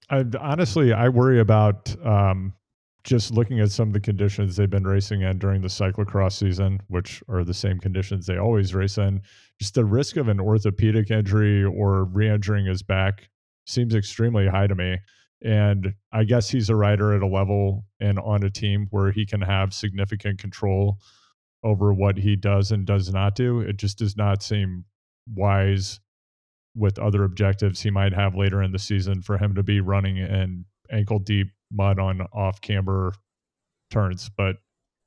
I, honestly, I worry about um, just looking at some of the conditions they've been racing in during the cyclocross season, which are the same conditions they always race in. Just the risk of an orthopedic injury or re-injuring his back seems extremely high to me. And I guess he's a rider at a level and on a team where he can have significant control over what he does and does not do. It just does not seem wise with other objectives he might have later in the season for him to be running in ankle deep mud on off camber turns. But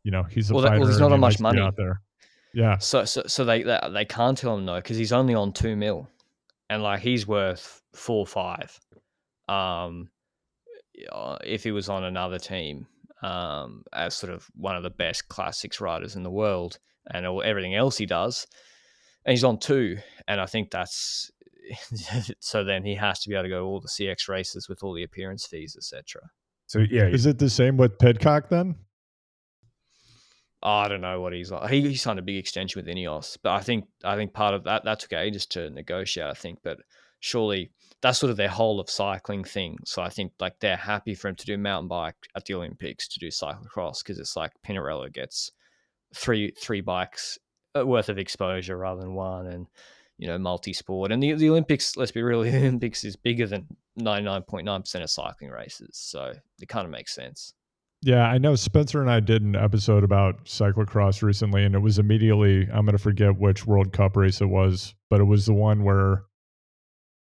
you know, he's a Well, that- well, fighter. there's not much likes to be money. out there. Yeah, So so so they they, they can't tell him no because he's only on two mil, and like he's worth four or five. Um, uh, if he was on another team, um, as sort of one of the best classics riders in the world, and all, everything else he does, and he's on two, and I think that's [laughs] so. Then he has to be able to go all the CX races with all the appearance fees, etc. So yeah, is it the same with Pidcock then? I don't know what he's like. He, he signed a big extension with Ineos, but I think I think part of that that took ages to negotiate. I think, but surely that's sort of their whole of cycling thing. So I think like they're happy for him to do mountain bike at the Olympics to do cyclocross because it's like Pinarello gets three three bikes uh, worth of exposure rather than one, and you know multi sport. And the the Olympics, let's be real, [laughs] the Olympics is bigger than ninety nine point nine percent of cycling races, so it kind of makes sense. Yeah, I know Spencer and I did an episode about cyclocross recently, and it was immediately, I'm going to forget which World Cup race it was, but it was the one where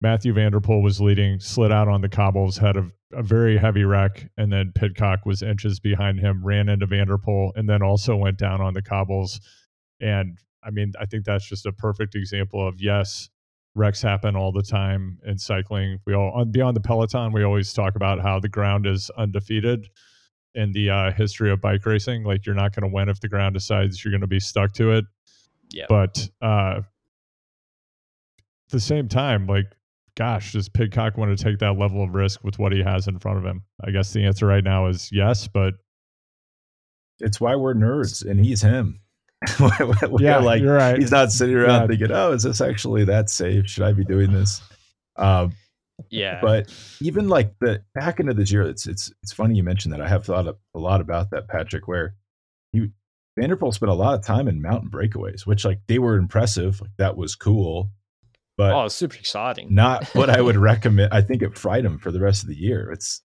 Mathieu van der Poel was leading, slid out on the cobbles, had a, a very heavy wreck, and then Pidcock was inches behind him, ran into van der Poel, and then also went down on the cobbles. And I mean, I think that's just a perfect example of yes, wrecks happen all the time in cycling. We all, on Beyond the Peloton, we always talk about how the ground is undefeated in the uh, history of bike racing. Like you're not going to win if the ground decides you're going to be stuck to it. Yeah. But uh, at the same time, like, gosh, does Pidcock want to take that level of risk with what he has in front of him? I guess the answer right now is yes. But it's why we're nerds, and he's him. [laughs] We're yeah, like you're right. he's not sitting around Yeah. thinking, "Oh, is this actually that safe? Should I be doing this?" Um, Yeah, but even like the back into the Giro, it's it's it's funny you mentioned that. I have thought a, a lot about that, Patrick. Where you van der Poel spent a lot of time in mountain breakaways, which like they were impressive. Like that was cool. but oh, it's super exciting. not what I would [laughs] recommend. I think it fried him for the rest of the year. It's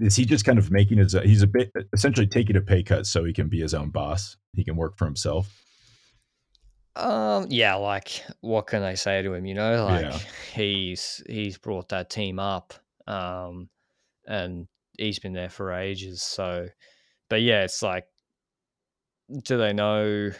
is he just kind of making his he's a bit essentially taking a pay cut so he can be his own boss. He can work for himself. Um, yeah, like what can I say to him? You know, like Yeah. he's he's brought that team up, um, and he's been there for ages. So, but yeah, it's like, do they know?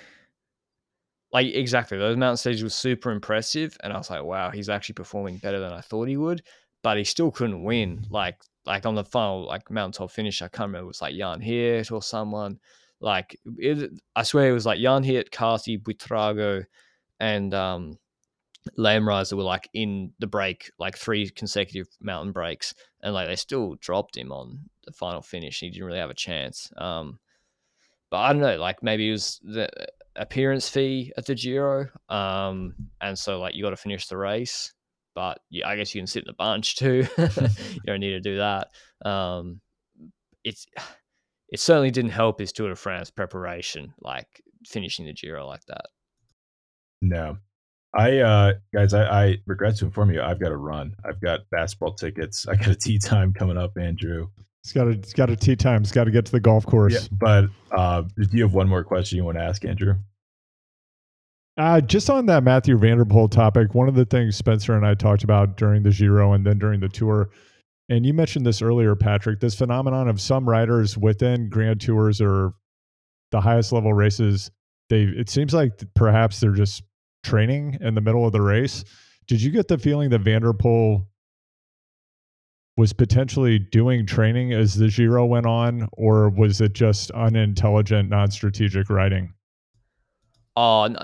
Like exactly, those mountain stages were super impressive, and I was like, wow, he's actually performing better than I thought he would. But he still couldn't win. Like like on the final like mountaintop finish, I can't remember it was like Jan Hirt or someone. Like it, I swear it was like Jan Hirt, Carthy, Buitrago, and um, Lamriser were like in the break, like three consecutive mountain breaks, and like they still dropped him on the final finish. He didn't really have a chance. Um, but I don't know, like maybe it was the appearance fee at the Giro, um, and so like you got to finish the race. But yeah, I guess you can sit in the bunch too. [laughs] you don't need to do that. Um, it's it certainly didn't help his Tour de France preparation, like finishing the Giro like that. No. I uh guys, I, I regret to inform you, I've got to run. I've got basketball tickets. I got a tea time coming up, Andrew. It's got a he's got a tea time. It's got to get to the golf course. Yeah, but uh do you have one more question you want to ask, Andrew? Uh, just on that Mathieu van der Poel topic, one of the things Spencer and I talked about during the Giro and then during the tour, and you mentioned this earlier, Patrick, this phenomenon of some riders within Grand Tours or the highest level races, they it seems like perhaps they're just training in the middle of the race. Did you get the feeling that van der Poel was potentially doing training as the Giro went on, or was it just unintelligent, non-strategic riding? Oh,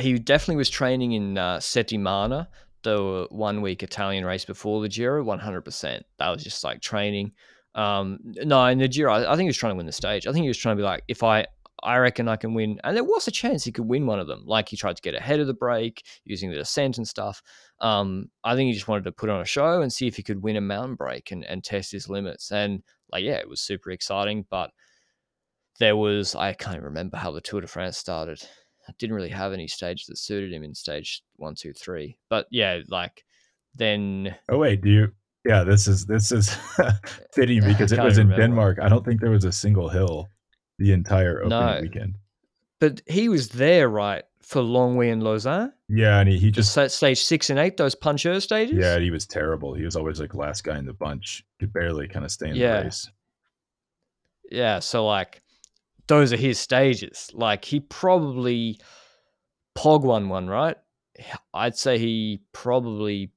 he definitely was training in uh, Settimana, the one week Italian race before the Giro, 100%. That was just like training. Um, no, in the Giro, I, I think he was trying to win the stage. I think he was trying to be like, if I, I reckon I can win. And there was a chance he could win one of them. Like he tried to get ahead of the break using the descent and stuff. Um, I think he just wanted to put on a show and see if he could win a mountain break and, and test his limits. And like, yeah, it was super exciting. But there was, I can't remember how the Tour de France started didn't really have any stage that suited him in stage one, two, three. But yeah, like then. Oh wait, do you? Yeah, this is this is [laughs] fitting [laughs] because it was in remember. Denmark. I don't think there was a single hill the entire opening No. weekend. But he was there, right, for Longwy and Lausanne? Yeah, and he, he Just stage six and eight, those puncheur stages? yeah, he was terrible. He was always like last guy in the bunch. Could barely kind of stay in Yeah. the race. Yeah. So, like, those are his stages. Like, he probably. Pog won one, right? I'd say he probably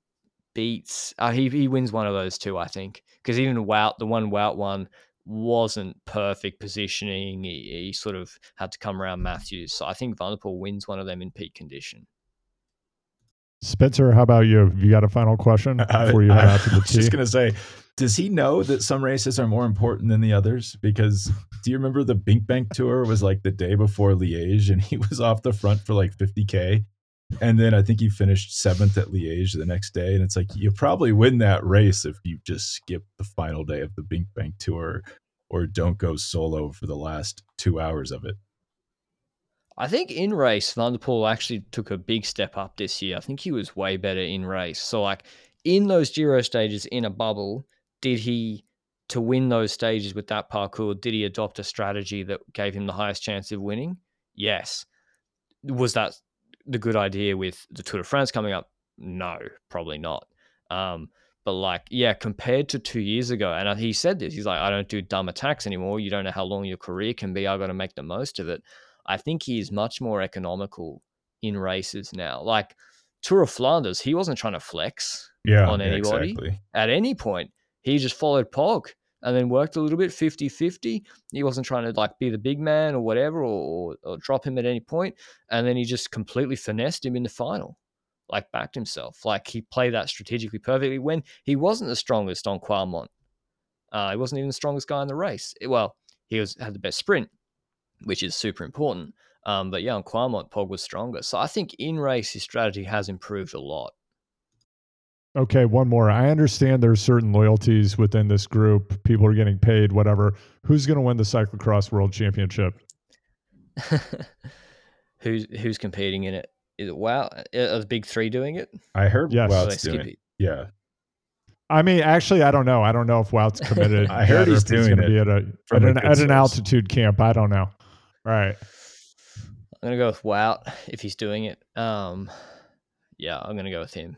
beats. Uh, he, he wins one of those two, I think. Because even Wout, the one Wout one, wasn't perfect positioning. He, he sort of had to come around Matthews. So I think van der Poel wins one of them in peak condition. Spencer, how about you? You got a final question [laughs] I- before you head I out to the [laughs] was just gonna say, does he know that some races are more important than the others? Because do you remember the BinckBank tour was like the day before Liège, and [laughs] he was off the front for like 50k, and then I think he finished seventh at Liège the next day, and it's like you probably win that race if you just skip the final day of the BinckBank tour, or don't go solo for the last two hours of it. I think in race, van der Poel actually took a big step up this year. I think he was way better in race. So, like in those Giro stages in a bubble, did he, to win those stages with that parkour, did he adopt a strategy that gave him the highest chance of winning? Yes. Was that the good idea with the Tour de France coming up? No, probably not. Um, but like, yeah, compared to two years ago, and he said this, he's like, I don't do dumb attacks anymore. You don't know how long your career can be. I've got to make the most of it. I think he is much more economical in races now. Like Tour of Flanders, he wasn't trying to flex Yeah, On anybody? exactly. at any point. He just followed Pog and then worked a little bit 50 50. He wasn't trying to like be the big man or whatever or, or, or drop him at any point. And then he just completely finessed him in the final, like backed himself. Like he played that strategically perfectly when he wasn't the strongest on Kwaremont. Uh, he wasn't even the strongest guy in the race. It- well, he was had the best sprint, which is super important. Um, but yeah, on Kwaremont, Pog was stronger. So I think in race, his strategy has improved a lot. Okay, one more. I understand there's certain loyalties within this group. People are getting paid, whatever. Who's going to win the cyclocross world championship? [laughs] who's who's competing in it? Is it wow? Are the big three doing it? I heard Yes. Wout's they doing it. it? Yeah, I mean, actually, I don't know. I don't know if Wout's [laughs] committed. I heard yet or he's doing gonna it be at a at an, at an altitude camp. I don't know. Right. I'm gonna go with Wout if he's doing it. Um, yeah, I'm gonna go with him.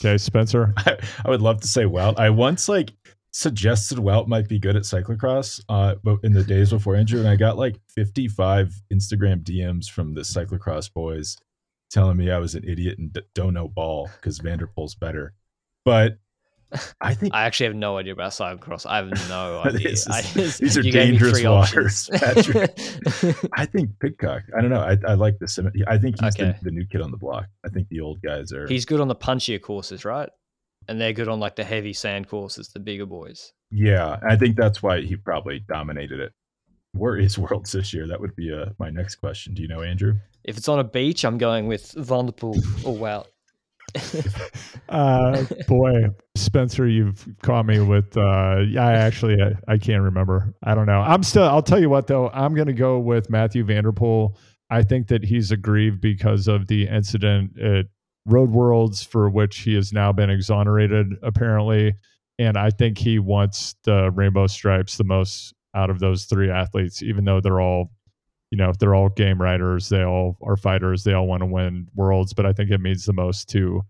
Okay, Spencer. [laughs] I, I would love to say Wout. I once like suggested Wout might be good at cyclocross, uh, but in the days before Andrew, and I got like 55 Instagram DMs from the cyclocross boys telling me I was an idiot and d- don't know ball because van der Poel's better. But I think I actually have no idea about cyclocross. I have no [laughs] idea. Is- [laughs] just- these [laughs] are you gave me dangerous waters, options. I think Pidcock. I don't know. I, I like the sim- I think he's Okay. the, the new kid on the block. I think the old guys are. he's good on the punchier courses, right? And they're good on like the heavy sand courses, the bigger boys. Yeah, I think that's why he probably dominated it. Where is Worlds this year? That would be uh, my next question. Do you know, Andrew? If it's on a beach, I'm going with van der Poel or Wout. [laughs] Uh, boy, Spencer, you've caught me with. Uh, yeah, I actually, I, I can't remember. I don't know. I'm still. I'll tell you what, though. I'm going to go with Mathieu van der Poel. I think that he's aggrieved because of the incident at Road Worlds, for which he has now been exonerated, apparently. And I think he wants the rainbow stripes the most out of those three athletes, even though they're all, you know, if they're all game riders. They all are fighters. They all want to win worlds. But I think it means the most to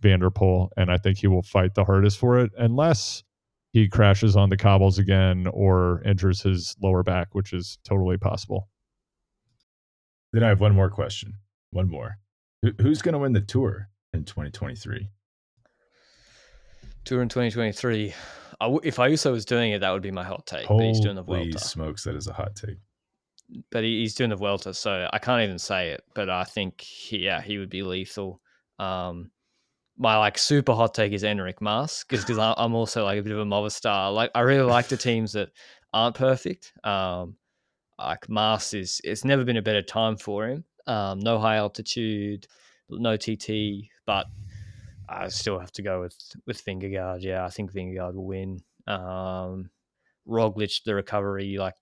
van der Poel, and I think he will fight the hardest for it, unless he crashes on the cobbles again or injures his lower back, which is totally possible. Then I have one more question. One more. Who, who's going to win the tour in 2023? Tour in 2023. I w- if Ayuso was doing it, that would be my hot take. but he's doing the Holy Vuelta. smokes, that is a hot take. But he, he's doing the Vuelta, so I can't even say it. But I think, he, yeah, he would be lethal. Um, my like super hot take is Enric Mas because I'm also like a bit of a Movistar. Like I really like the teams that aren't perfect. Um, like Mas is, it's never been a better time for him. Um, no high altitude, no TT, but I still have to go with with Vingegaard. Yeah, I think Vingegaard will win. Um, Roglic, the recovery, like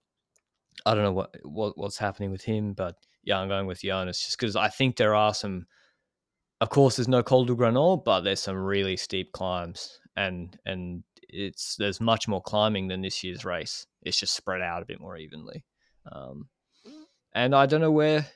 I don't know what, what what's happening with him, but yeah, I'm going with Jonas just because I think there are some. Of course, there's no Col du Granon, but there's some really steep climbs, and and it's there's much more climbing than this year's race. It's just spread out a bit more evenly, um, and I don't know where.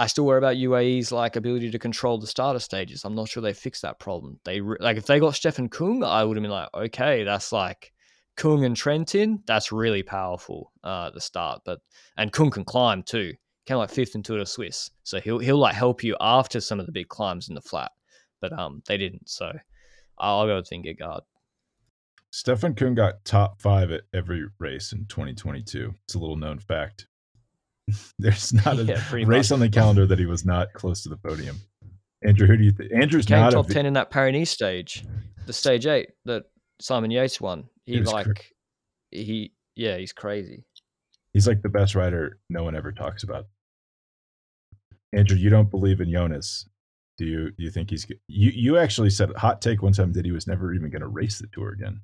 I still worry about UAE's like ability to control the starter stages. I'm not sure they fixed that problem. They re- like if they got Stefan Kung, I would have been like, okay, that's like Kung and Trentin, that's really powerful uh, at the start. But and Kung can climb too, kind of like fifth in Tour de Suisse. So he'll he'll like help you after some of the big climbs in the flat. But um, they didn't. So I'll go with Vingegaard. Stefan Kung got top five at every race in 2022. It's a little known fact. [laughs] There's not [laughs] a Yeah, race much. on the calendar that he was not close to the podium. Andrew, who do you think? Andrew's Came not top a, ten in that Paris stage, the stage eight that Simon Yates won. It He was cr- like he yeah he's crazy. He's like the best rider no one ever talks about. Andrew, you don't believe in Jonas. Do you? Do you think he's? g- You you actually said hot take one time that he was never even going to race the tour again.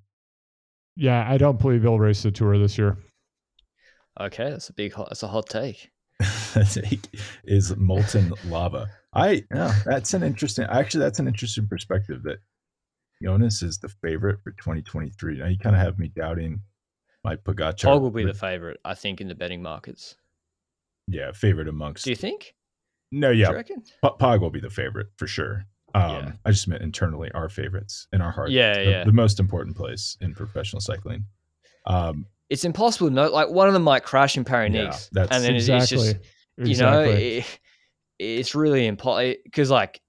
Yeah, I don't believe he'll race the tour this year. Okay, that's a big hot. That's a hot take. [laughs] That take is molten lava. I yeah, that's an interesting. Actually, that's an interesting perspective. That Jonas is the favorite for 2023. Now you kind of have me doubting my Pogacar. Pog will be the favorite, I think, in the betting markets. yeah favorite amongst. Do you think? no, yeah, you reckon? P- Pog will be the favorite for sure. Um, Yeah. I just meant internally our favorites in our heart. Yeah, the, yeah. the most important place in professional cycling. Um, It's impossible to know. Like one of them might crash in Paris Yeah, that's- and then it's- exactly. it's just you know it, it's really impossible because like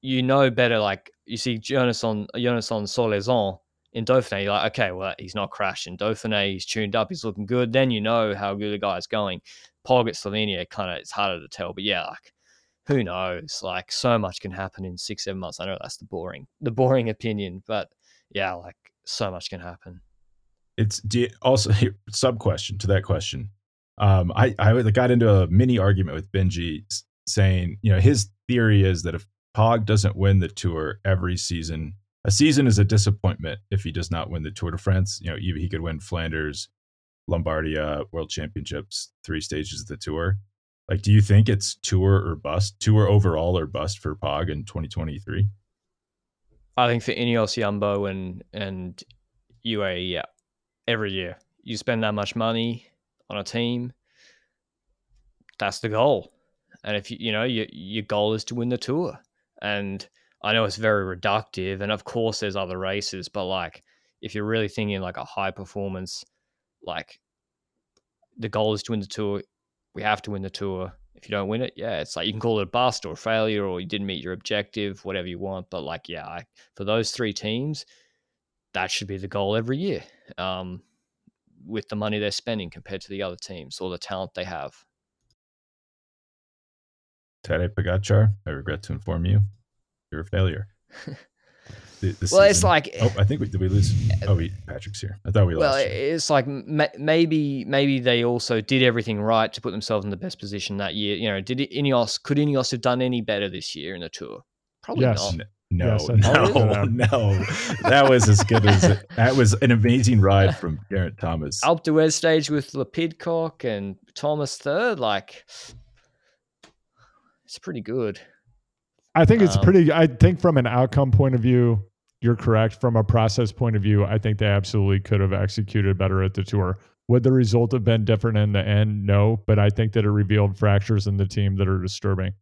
you know better. Like you see Jonas on Jonas on Solaison in Dauphiné, you're like, okay, well he's not crashing. Dauphiné, he's tuned up, he's looking good. Then you know how good the guy's going. Pog at Slovenia, kind of it's harder to tell, but yeah, like who knows? Like so much can happen in six, seven months. I know that's the boring, the boring opinion, but yeah, like so much can happen. it's do you, also [laughs] sub question to that question. Um, I I got into a mini argument with Benji saying, you know, his theory is that if Pog doesn't win the tour every season, a season is a disappointment if he does not win the Tour de France. You know, he could win Flanders, Lombardia, World Championships, three stages of the tour. Like, do you think it's tour or bust, tour overall or bust for Pog in 2023? I think for Ineos, Jumbo, and and UAE, yeah, every year you spend that much money on a team, that's the goal. And if you you know your your goal is to win the tour, and I know it's very reductive, and of course there's other races, but like if you're really thinking like a high performance, like the goal is to win the tour, we have to win the tour. If you don't win it, yeah, it's like you can call it a bust or a failure or you didn't meet your objective, whatever you want. But like, yeah, I, for those three teams, that should be the goal every year. Um, with the money they're spending compared to the other teams or the talent they have. Tadej Pogacar, I regret to inform you, you're a failure. [laughs] The, the well, it's like oh, I think we did we lose. [laughs] Oh, we, Patrick's here. I thought we well, lost. Well, it's like maybe maybe they also did everything right to put themselves in the best position that year. You know, did Ineos could Ineos have done any better this year in the tour? Probably yes. not. No, yes, no, no, [laughs] no. That was as good as it, that was an amazing ride from Geraint Thomas. Alpe d'Huez stage with Le Pidcock and Thomas third, like it's pretty good. I think it's um, pretty. I think from an outcome point of view, you're correct. From a process point of view, I think they absolutely could have executed better at the tour. Would the result have been different in the end? No, but I think that it revealed fractures in the team that are disturbing.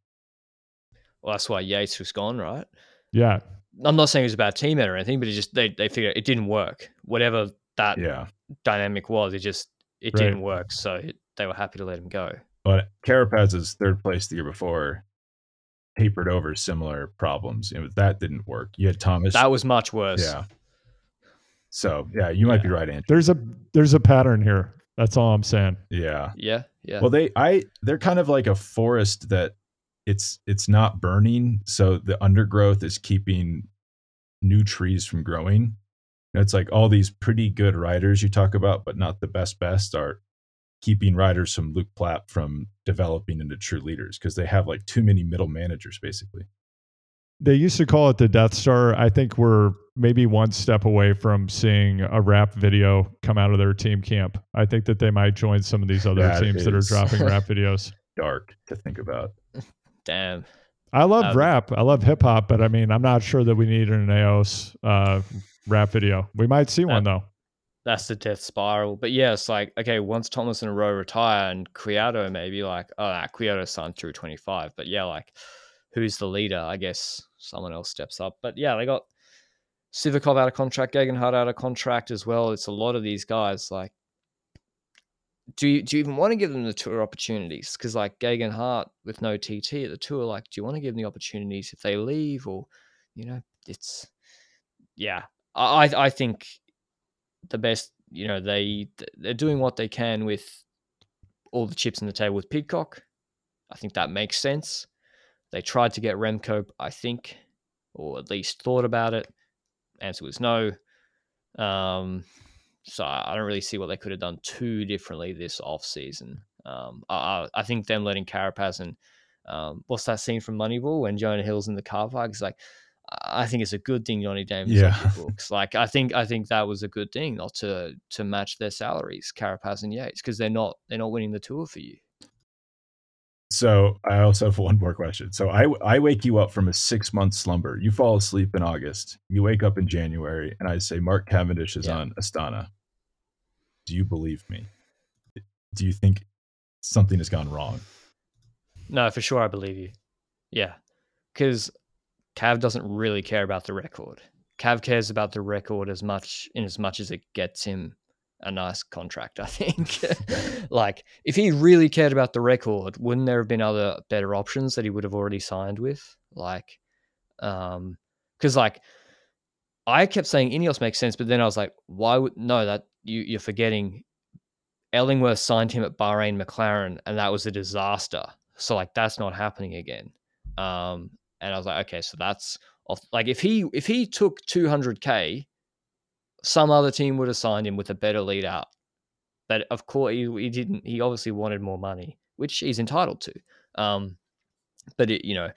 Well, that's why Yates was gone, right? Yeah. I'm not saying it was a bad teammate or anything, but it just they they figured it didn't work. Whatever that yeah. dynamic was, it just it right. didn't work. So it, they were happy to let him go. But Carapaz's third place the year before papered over similar problems. You know, that didn't work. You had Thomas. That was much worse. Yeah. So yeah, you might yeah. be right, Andrew. There's a there's a pattern here. That's all I'm saying. Yeah. Yeah. Yeah. Well, they I they're kind of like a forest that it's it's not burning, so the undergrowth is keeping new trees from growing. And it's like all these pretty good riders you talk about, but not the best best are keeping riders from Luke Plapp from developing into true leaders because they have like too many middle managers basically. They used to call it the Death Star. I think we're maybe one step away from seeing a rap video come out of their team camp. I think that they might join some of these other that teams that are dropping rap [laughs] videos. Dark to think about. [laughs] Damn. I love um, rap. I love hip hop, but I mean, I'm not sure that we need an Ineos uh, rap video. We might see one though that's the death spiral. But yeah, it's like okay, once Thomas and Rowe retire and Kwiato maybe like oh nah, Kwiato signed through twenty five. But yeah, like who's the leader? I guess someone else steps up. But yeah, they got Sivakov out of contract, Geoghegan Hart out of contract as well. It's a lot of these guys. Like, do you do you even want to give them the tour opportunities? Because like Geoghegan Hart with no TT at the tour, like, do you want to give them the opportunities if they leave or, you know, it's yeah. I I think the best. You know, they they're doing what they can with all the chips in the table with Pidcock. I think that makes sense. They tried to get Remco, I think, or at least thought about it. Answer was no. Um, so I don't really see what they could have done too differently this off season. Um, I, I think them letting Carapaz and um, what's that scene from Moneyball when Jonah Hill's in the car park? Like, I think it's a good thing Johnny Damon yeah. books. Like I think I think that was a good thing not to to match their salaries, Carapaz and Yates, because they're not they're not winning the tour for you. So I also have one more question. So I I wake you up from a six month slumber. You fall asleep in August. You wake up in January, and I say Mark Cavendish is yeah. on Astana. Do you believe me? Do you think something has gone wrong? No, for sure I believe you. Yeah, because Cav doesn't really care about the record. Cav cares about the record as much in as much as it gets him a nice contract, I think. [laughs] like, if he really cared about the record, wouldn't there have been other better options that he would have already signed with? Like, um, because like I kept saying Ineos makes sense, but then I was like, why would no that you you're forgetting Ellingworth signed him at Bahrain McLaren and that was a disaster. So like that's not happening again. Um, and I was like, okay, so that's off. Like if he if he took 200k, some other team would have signed him with a better lead out. But of course, he, he didn't. He obviously wanted more money, which he's entitled to. Um, but it, you know,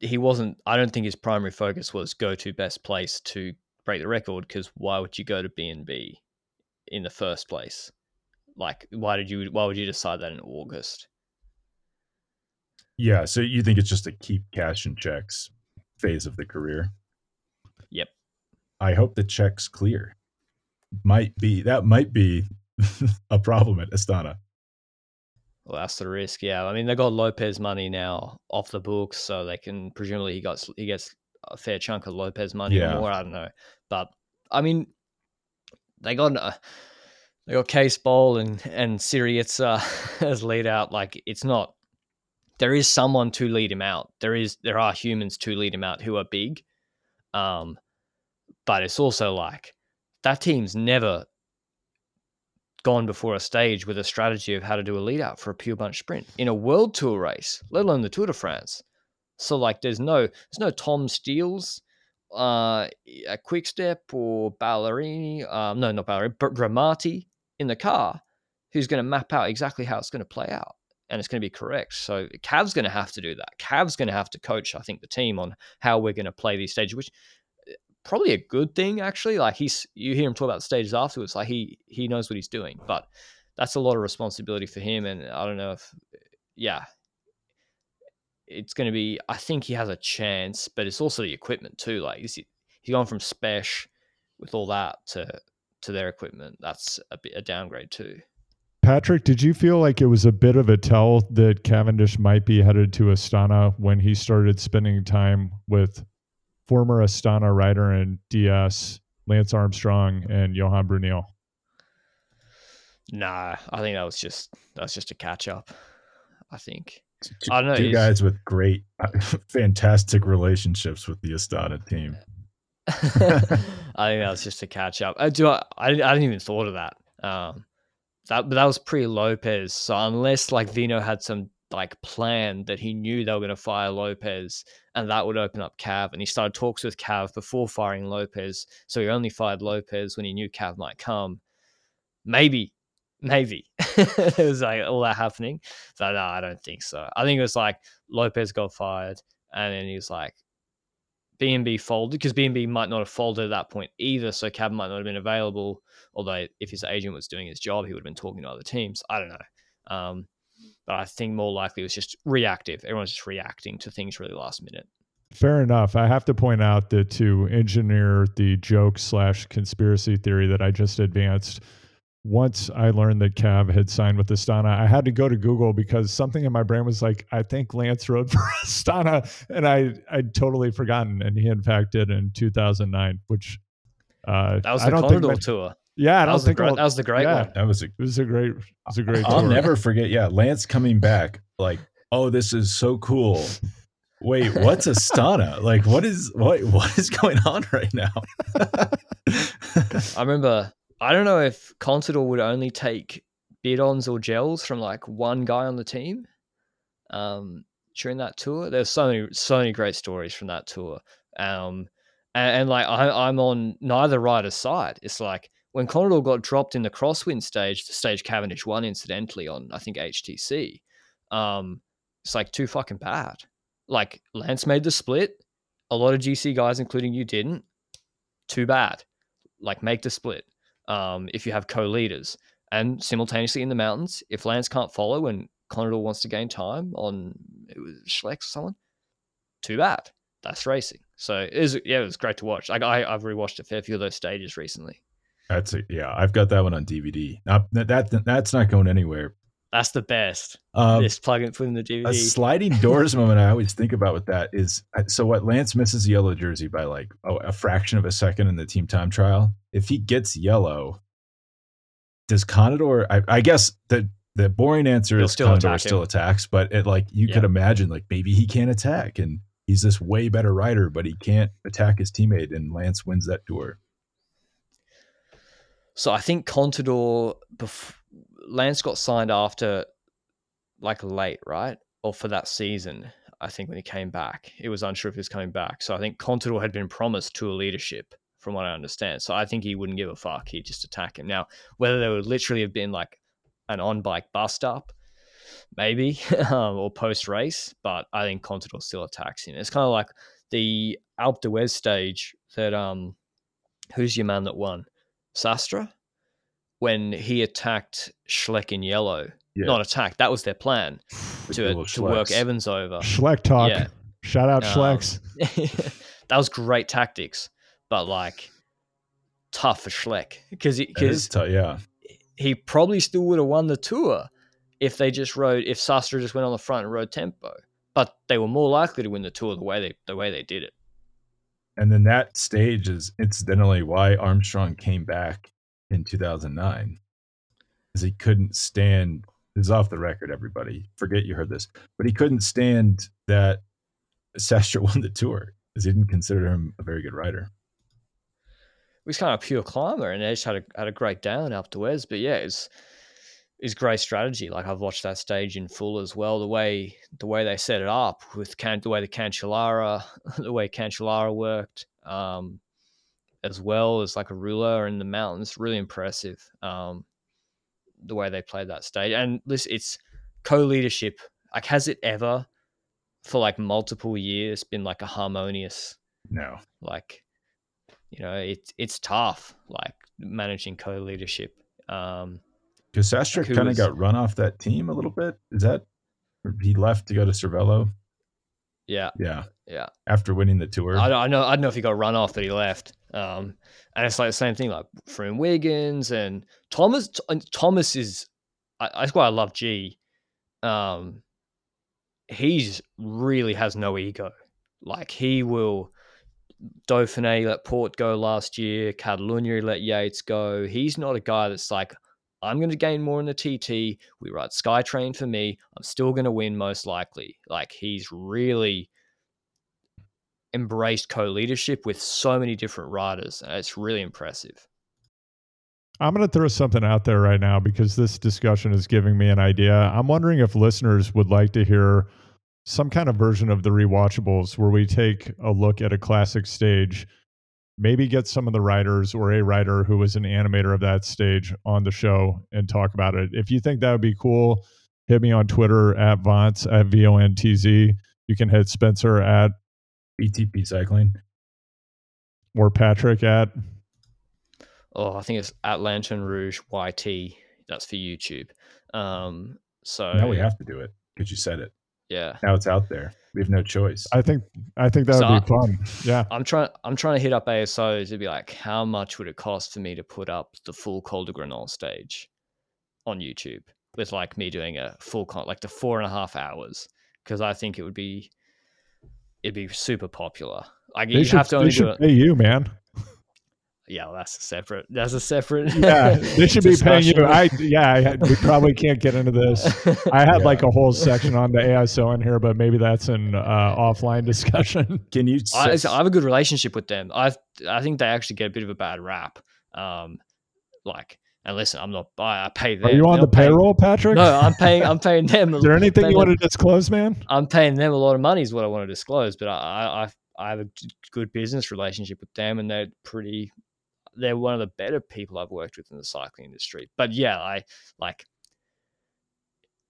he wasn't. I don't think his primary focus was go to best place to break the record. Because why would you go to BNB in the first place? Like, why did you? Why would you decide that in August? Yeah, so you think it's just a keep cash and checks phase of the career? Yep. I hope the checks clear. Might be that might be [laughs] a problem at Astana. Well, that's the risk. Yeah, I mean they got Lopez money now off the books, so they can presumably he got he gets a fair chunk of Lopez money Yeah. or more. I don't know, but I mean they got uh, they got Cees Bol and and Syritsa [laughs] as lead out. Like it's not. There is someone to lead him out. There is there are humans to lead him out who are big, um, but it's also like that team's never gone before a stage with a strategy of how to do a lead out for a pure bunch sprint in a world tour race, let alone the Tour de France. So like there's no there's no Tom Steels, uh a quick step or Ballerini, um no not Ballerini, but Bramati in the car who's going to map out exactly how it's going to play out and it's going to be correct. So Cav's going to have to do that. Cav's going to have to coach I think the team on how we're going to play these stages which eh, probably a good thing actually like he's you hear him talk about stages afterwards like he he knows what he's doing but that's a lot of responsibility for him and i don't know if yeah it's going to be i think he has a chance but it's also the equipment too like he's, he's gone from spesh with all that to to their equipment that's a bit a downgrade too Patrick, did you feel like it was a bit of a tell that Cavendish might be headed to Astana when he started spending time with former Astana rider and DS Lance Armstrong and Johan Bruyneel? nah i think that was just that's just a catch up i think Two, I don't know, two guys with great, [laughs] fantastic relationships with the Astana team. [laughs] I think that was just a catch up. I do. I, I didn't I didn't even thought of that. Um, that that was pre Lopez. So unless like Vino had some like plan that he knew they were going to fire Lopez, and that would open up Cav, and he started talks with Cav before firing Lopez. So he only fired Lopez when he knew Cav might come. Maybe, maybe [laughs] it was like all that happening. But no, I don't think so. I think it was like Lopez got fired, and then he was like. BNB folded because BNB might not have folded at that point either, so Cav might not have been available. Although if his agent was doing his job, he would have been talking to other teams. I don't know, um, but I think more likely it was just reactive. Everyone's just reacting to things really last minute. Fair enough. I have to point out that to engineer the joke slash conspiracy theory that I just advanced, once I learned that Cav had signed with Astana, I had to go to Google because something in my brain was like, I think Lance rode [laughs] for Astana, and I I'd totally forgotten, and he in fact did in 2009, which uh, That was I the don't think my- tour. yeah, I That don't was, the think great, that was the great yeah. one. That was a it was a great, it was a great. I'll tour. never forget. Yeah, Lance coming back. Like, oh, this is so cool. Wait, what's Astana? Like, what is what [laughs] what is going on right now? I remember. I don't know if Contador would only take bid-ons or gels from like one guy on the team. Um, during that tour, there's so many so many great stories from that tour. Um, and, and like I, I'm on neither rider's side. It's like when Contador got dropped in the crosswind stage, the stage Cavendish won incidentally on I think HTC. Um, it's like too fucking bad. Like Lance made the split. A lot of GC guys, including you, didn't. Too bad. Like make the split. Um, if you have co-leaders and simultaneously in the mountains, if Lance can't follow and Contador wants to gain time on it was Schleck or someone, too bad. That's racing. So it was yeah, it was great to watch. Like I, I've rewatched a fair few of those stages recently. That's a, yeah. I've got that one on DVD. Not, that that's not going anywhere. That's the best. Um, Just plug and put in the DVD. a sliding doors [laughs] moment I always think about with that is so what Lance misses the yellow jersey by like oh, a fraction of a second in the team time trial. If he gets yellow, does Contador? I, I guess the the boring answer He'll is still attack still attacks, but it like you could imagine like maybe he can't attack and he's this way better rider, but he can't attack his teammate, and Lance wins that tour. So I think Contador, bef- Lance got signed after, like late, right? Or for that season, I think when he came back, it was unsure if he was coming back. So I think Contador had been promised tour leadership, from what I understand. So I think he wouldn't give a fuck. He'd just attack him. Now, whether there would literally have been like an on bike bust up, maybe, [laughs] um, or post race, but I think Contador still attacks him. It's kind of like the Alpe d'Huez stage that, um, who's your man that won? Sastre? When he attacked Schleck in yellow. Yeah. Not attacked, that was their plan. To, to work Evans over. Schleck talk. Yeah. Shout out Um, Schlecks. [laughs] that was great tactics, but like tough for Schleck because because tou- yeah. he probably still would have won the tour if they just rode if Sastre just went on the front and rode tempo. But they were more likely to win the tour the way they the way they did it. And then that stage is incidentally why Armstrong came back in 2009. Because he couldn't stand, this is off the record, everybody. Forget you heard this. But he couldn't stand that Sastre [laughs] won the tour because he didn't consider him a very good rider. He was kind of a pure climber and just had a had a great down up to Wes. But yeah, it's it's great strategy. Like I've watched that stage in full as well. The way the way they set it up with can, the way the Cancellara, [laughs] the way Cancellara worked, um, as well as like a ruler in the mountains, really impressive. Um, the way they played that stage, and listen, it's co-leadership. Like, has it ever, for like multiple years, been like a harmonious No. like you know it's it's tough like managing co-leadership um Because Sastre Like kind of got run off that team a little bit. Is that, he left to go to Cervelo? yeah Yeah. yeah After winning the tour. I don't, I know I don't know if he got run off but he left um and it's like the same thing like from Wiggins and Thomas Thomas is I, that's why I love G um he's really has no ego like he will Dauphiné let Porte go last year. Catalunya let Yates go. He's not a guy that's like, I'm going to gain more in the TT. We ride Skytrain for me. I'm still going to win most likely. Like he's really embraced co-leadership with so many different riders. It's really impressive. I'm going to throw something out there right now because this discussion is giving me an idea. I'm wondering if listeners would like to hear some kind of version of the rewatchables where we take a look at a classic stage, maybe get some of the writers or a writer who was an animator of that stage on the show and talk about it. If you think that would be cool, hit me on Twitter at Vontz at V O N T Z. You can hit Spencer at BTP cycling. or Patrick at Oh, I think it's at Lanterne Rouge YT. That's for YouTube. Um, so Now we have to do it because you said it. yeah. Now it's out there. We have no choice. I think I think that So would be fun. Yeah. I'm trying. I'm trying to hit up ASO to be like, how much would it cost for me to put up the full Col du Granon stage on YouTube with like me doing a full con, like the four and a half hours? Because I think it would be, it'd be super popular. Like They you should, have to they only do it. pay you, man. Yeah, well, that's a separate. That's a separate. Yeah, they should be [laughs] paying you. I yeah, I, we probably can't get into this. [laughs] I had Yeah. like a whole section on the ASO in here, but maybe that's an uh, offline discussion. [laughs] Can you? I, say- I have a good relationship with them. I I think they actually get a bit of a bad rap. Um, like, and listen, I'm not. I, I pay them. Are you They're on the not paying- payroll, Patrick? No, I'm paying. I'm paying them. [laughs] Is there anything you want them- to disclose, man? I'm paying them a lot of money is what I want to disclose, but I I, I- I have a good business relationship with them, and they're pretty. They're one of the better people I've worked with in the cycling industry. But yeah, I like.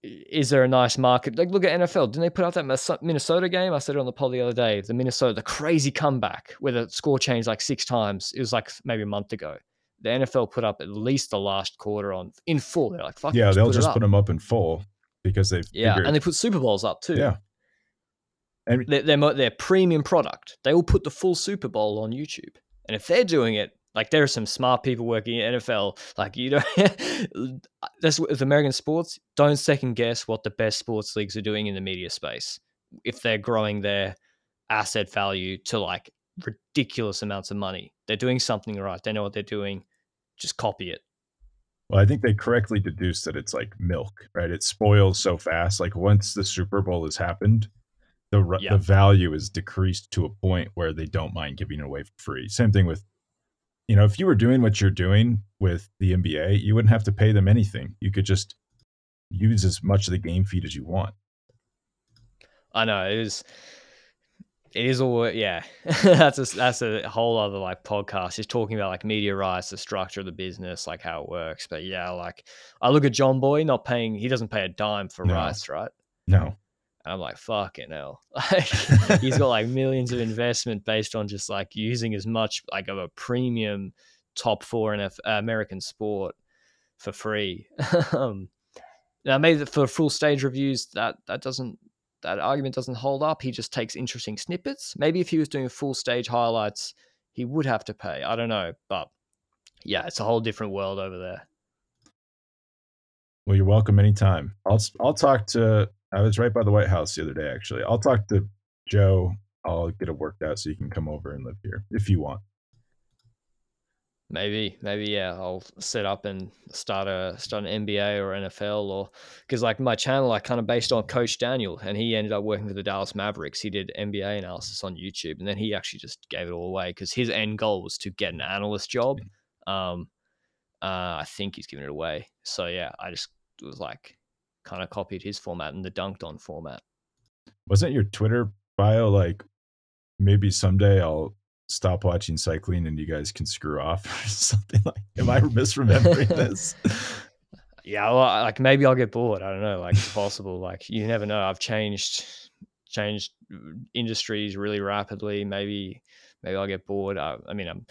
Is there a nice market? Like, look at NFL. Didn't they put out that Minnesota game? I said it on the pod the other day. The Minnesota, the crazy comeback where the score changed like six times. It was like maybe a month ago. The NFL put up at least the last quarter on in full. They're like, yeah, they'll put just put them up in full because they've Yeah, figured, and they put Super Bowls up too. yeah. And They're, they're, they're premium product. They will put the full Super Bowl on YouTube. And if they're doing it, like there are some smart people working in NFL. Like you know, [laughs] that's with American sports. Don't second guess what the best sports leagues are doing in the media space. If they're growing their asset value to like ridiculous amounts of money, they're doing something right. They know what they're doing. Just copy it. well, I think they correctly deduced that it's like milk, right? It spoils so fast. Like once the Super Bowl has happened, the Yeah. the value is decreased to a point where they don't mind giving it away for free. Same thing with, you know, if you were doing what you're doing with the NBA, you wouldn't have to pay them anything. You could just use as much of the game feed as you want. I know it is. It is all yeah. [laughs] that's a that's a whole other like podcast. Just talking about like media rights, the structure of the business, like how it works. But yeah, like I look at Jomboy not paying. He doesn't pay a dime for No. rights, right? No, And I'm like, fucking hell. [laughs] Like, he's got like millions of investment based on just like using as much like of a premium top four in uh, American sport for free. [laughs] um, now maybe for full stage reviews that that doesn't that argument doesn't hold up. He just takes interesting snippets. Maybe if he was doing full stage highlights, he would have to pay. I don't know, but yeah, it's a whole different world over there. Well, you're welcome anytime. I'll I'll talk to. I was right by the White House the other day. Actually, I'll talk to Joe. I'll get it worked out so you can come over and live here if you want. Maybe, maybe yeah. I'll set up and start a start an NBA or NFL or because like my channel, I kind of based on Coach Daniel, and he ended up working for the Dallas Mavericks. He did NBA analysis on YouTube, and then he actually just gave it all away because his end goal was to get an analyst job. Um, uh, I think he's given it away. So yeah, I just was like kind of copied his format and the dunked on format. Wasn't your Twitter bio like maybe someday I'll stop watching cycling and you guys can screw off [laughs] or something like am i misremembering [laughs] this? Yeah well like maybe i'll get bored i don't know like it's possible like you never know i've changed changed industries really rapidly maybe maybe i'll get bored i, I mean i'm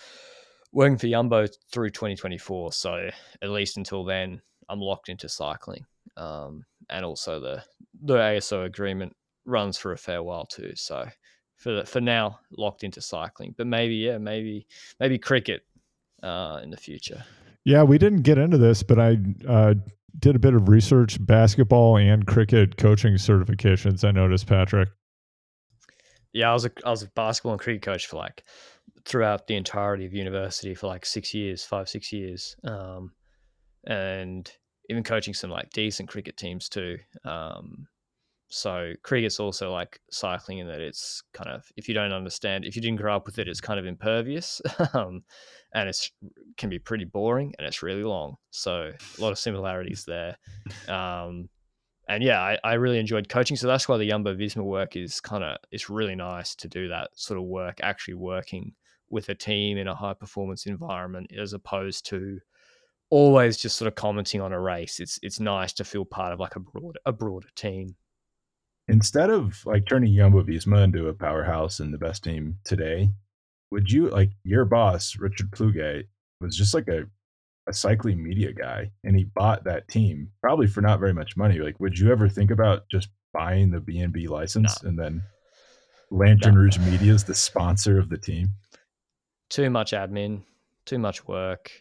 working for Jumbo through 2024 so at least until then i'm locked into cycling um, and also the the aso agreement runs for a fair while too so for for now locked into cycling. But maybe yeah, maybe maybe cricket uh, in the future. Yeah, we didn't get into this, but I uh, did a bit of research: basketball and cricket coaching certifications. I noticed, Patrick. Yeah, I was a I was a basketball and cricket coach for like throughout the entirety of university for like six years, five six years, um, and even coaching some like decent cricket teams too. Um, so cricket is also like cycling in that it's kind of if you don't understand, if you didn't grow up with it, it's kind of impervious, [laughs] um, and it's can be pretty boring and it's really long. So a lot of similarities there. Um, and yeah, I, I, really enjoyed coaching. So that's why the Jumbo Visma work is kind of it's really nice to do that sort of work, actually working with a team in a high performance environment as opposed to always just sort of commenting on a race. It's it's nice to feel part of like a broader a broader team instead of like turning Jumbo Visma into a powerhouse and the best team today, would you like your boss, Richard Plugge, was just like a, a cycling media guy and he bought that team probably for not very much money. Like, would you ever think about just buying the B&B license no. and then Lanterne no. Rouge Media is the sponsor of the team? Too much admin, too much work.